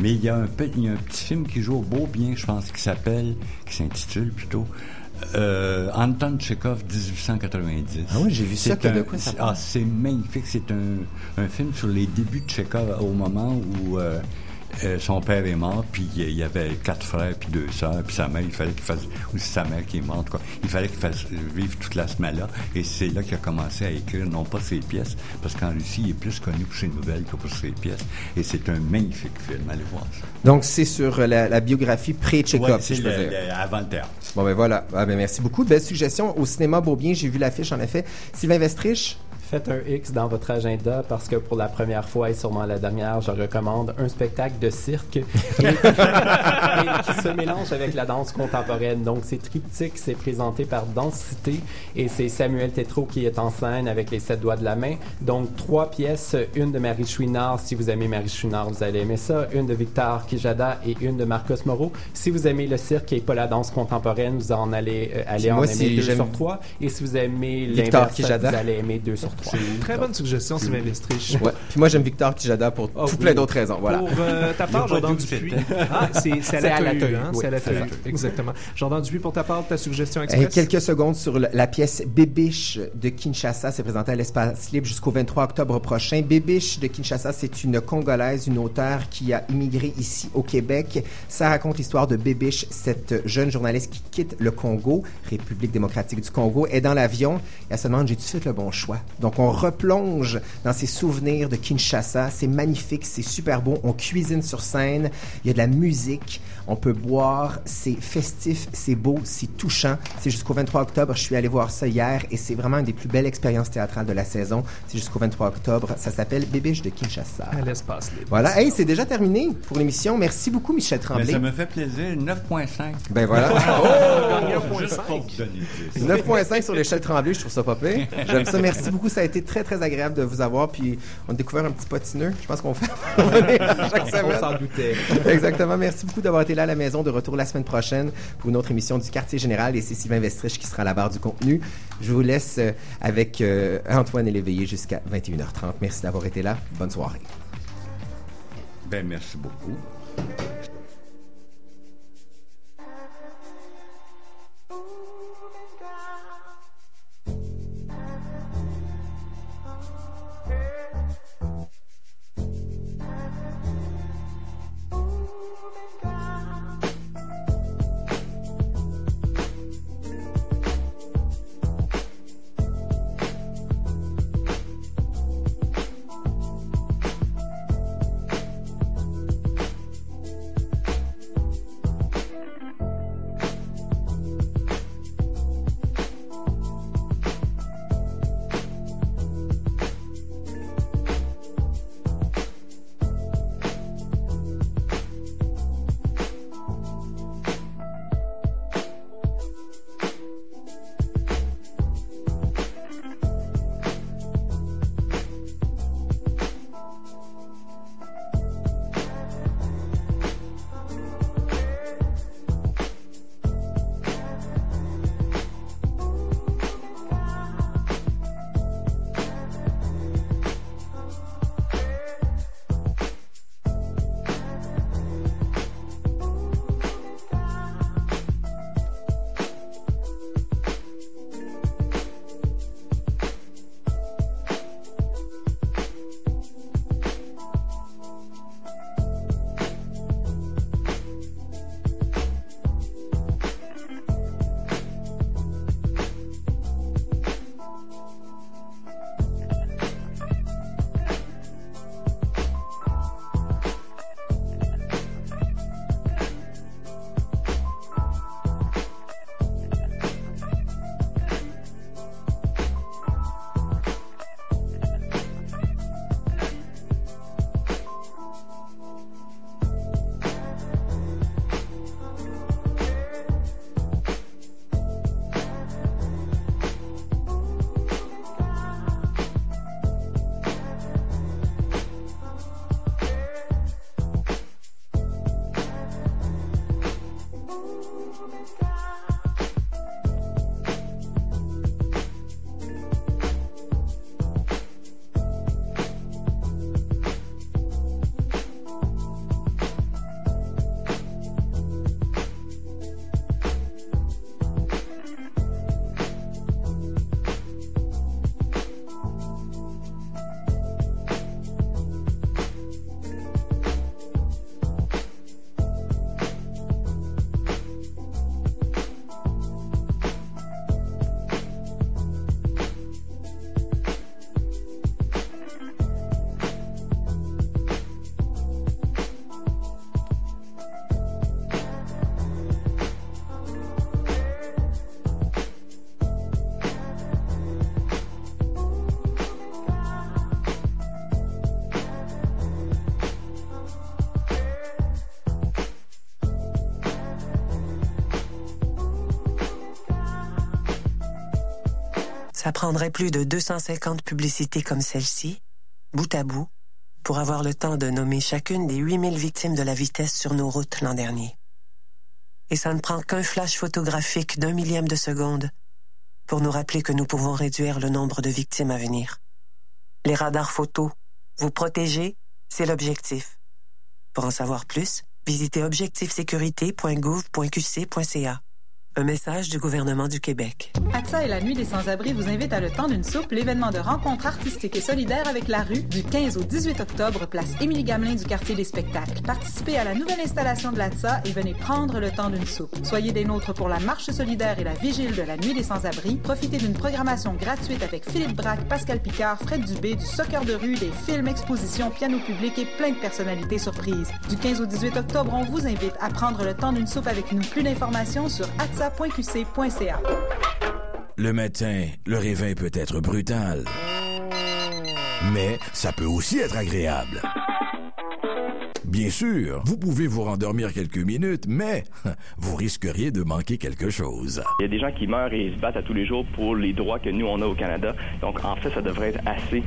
Mais il y, a un, pe- il y a un petit film qui joue au beau bien, je pense, qui s'appelle, qui s'intitule plutôt Euh, Anton Tchekhov, 1890. Ah oui, j'ai vu ça, de quoi. Ah, c'est magnifique. C'est un, un film sur les débuts de Tchekhov au moment où euh, euh, son père est mort, puis il y avait quatre frères, puis deux sœurs, puis sa mère, il fallait qu'il fasse, ou sa mère qui est morte, quoi. Il fallait qu'il fasse vivre toute la semaine-là, et c'est là qu'il a commencé à écrire, non pas ses pièces, parce qu'en Russie, il est plus connu pour ses nouvelles que pour ses pièces, et c'est un magnifique film, allez voir ça. Donc, c'est sur euh, la, la biographie pré-Tchekhov, Ouais, si je peux le- dire. le- avant le théâtre. Bon, ben voilà. Ah, ben, merci beaucoup. Belle suggestion. Au cinéma Beaubien, j'ai vu l'affiche, en effet. Sylvain Vestrich. Faites un X dans votre agenda parce que pour la première fois et sûrement la dernière, je recommande un spectacle de cirque et, et qui se mélange avec la danse contemporaine. Donc c'est triptyque, c'est présenté par Densité et c'est Samuel Tétrault qui est en scène avec les sept doigts de la main. Donc trois pièces, une de Marie Chouinard, si vous aimez Marie Chouinard, vous allez aimer ça, une de Victor Kijada et une de Marcos Moreau. Si vous aimez le cirque et pas la danse contemporaine, vous en allez, euh, allez en aimer si deux sur trois. Et si vous aimez Victor l'inverse, Kijada. vous allez aimer deux sur trois. Très bonne suggestion, Sylvain Vestrich. Ouais. Puis moi, j'aime Victor Kijada pour Ah tout oui. plein d'autres raisons. Voilà. Pour euh, ta part, Jordan Dupuis. Ah, c'est c'est à C'est la à la Tehu, Tehu, hein? oui, C'est à la c'est exactement. Jordan Dupuis, pour ta part, ta suggestion Euh, express? quelques secondes sur le- la pièce Bébiche de Kinshasa. C'est présenté à l'Espace Libre jusqu'au 23 octobre prochain. Bébiche de Kinshasa, c'est une Congolaise, une auteure qui a immigré ici au Québec. Ça raconte l'histoire de Bébiche, cette jeune journaliste qui quitte le Congo, République démocratique du Congo, est dans l'avion et elle se demande, j'ai-tu fait le bon choix? Donc, on replonge dans ses souvenirs de Kinshasa. C'est magnifique, c'est super beau. On cuisine sur scène. Il y a de la musique. On peut boire. C'est festif, c'est beau, c'est touchant. C'est jusqu'au 23 octobre. Je suis allé voir ça hier et c'est vraiment une des plus belles expériences théâtrales de la saison. C'est jusqu'au 23 octobre. Ça s'appelle Bébiche de Kinshasa. À l'espace libre. Voilà. Hey, c'est déjà terminé pour l'émission. Merci beaucoup, Michel Mais Tremblay. ça me fait plaisir, 9.5. Ben voilà. Oh! point Juste cinq. pour vous donner le 10. 9.5 sur l'échelle Tremblay, je trouve ça pas pire. J'aime ça. Merci beaucoup. Ça a été très, très agréable de vous avoir. Puis, on a découvert un petit potineux. Je pense qu'on fait On s'en doutait. Exactement. Merci beaucoup d'avoir été là à la maison. De retour la semaine prochaine pour une autre émission du Quartier Général. Et c'est Sylvain Vestrich qui sera à la barre du contenu. Je vous laisse euh, avec euh, Antoine et l'éveillé jusqu'à 21h30. Merci d'avoir été là. Bonne soirée. Ben, merci beaucoup. Ça prendrait plus de 250 publicités comme celle-ci, bout à bout, pour avoir le temps de nommer chacune des 8000 victimes de la vitesse sur nos routes l'an dernier. Et ça ne prend qu'un flash photographique d'un millième de seconde pour nous rappeler que nous pouvons réduire le nombre de victimes à venir. Les radars photos, vous protéger, c'est l'objectif. Pour en savoir plus, visitez objectifsécurité.gouv.qc.ca. Un message du gouvernement du Québec. ATSA et la Nuit des Sans-Abri vous invitent à le temps d'une soupe, l'événement de rencontre artistique et solidaire avec la rue, du 15 au 18 octobre, place Émilie Gamelin du quartier des spectacles. Participez à la nouvelle installation de l'ATSA et venez prendre le temps d'une soupe. Soyez des nôtres pour la marche solidaire et la vigile de la Nuit des Sans-Abri. Profitez d'une programmation gratuite avec Philippe Braque, Pascal Picard, Fred Dubé, du soccer de rue, des films, expositions, piano public et plein de personnalités surprises. Du 15 au 18 octobre, on vous invite à prendre le temps d'une soupe avec nous. Plus d'informations sur Le matin, le réveil peut être brutal. Mais ça peut aussi être agréable. Bien sûr, vous pouvez vous rendormir quelques minutes, mais vous risqueriez de manquer quelque chose. Il y a des gens qui meurent et se battent à tous les jours pour les droits que nous, on a au Canada. Donc, en fait, ça devrait être assez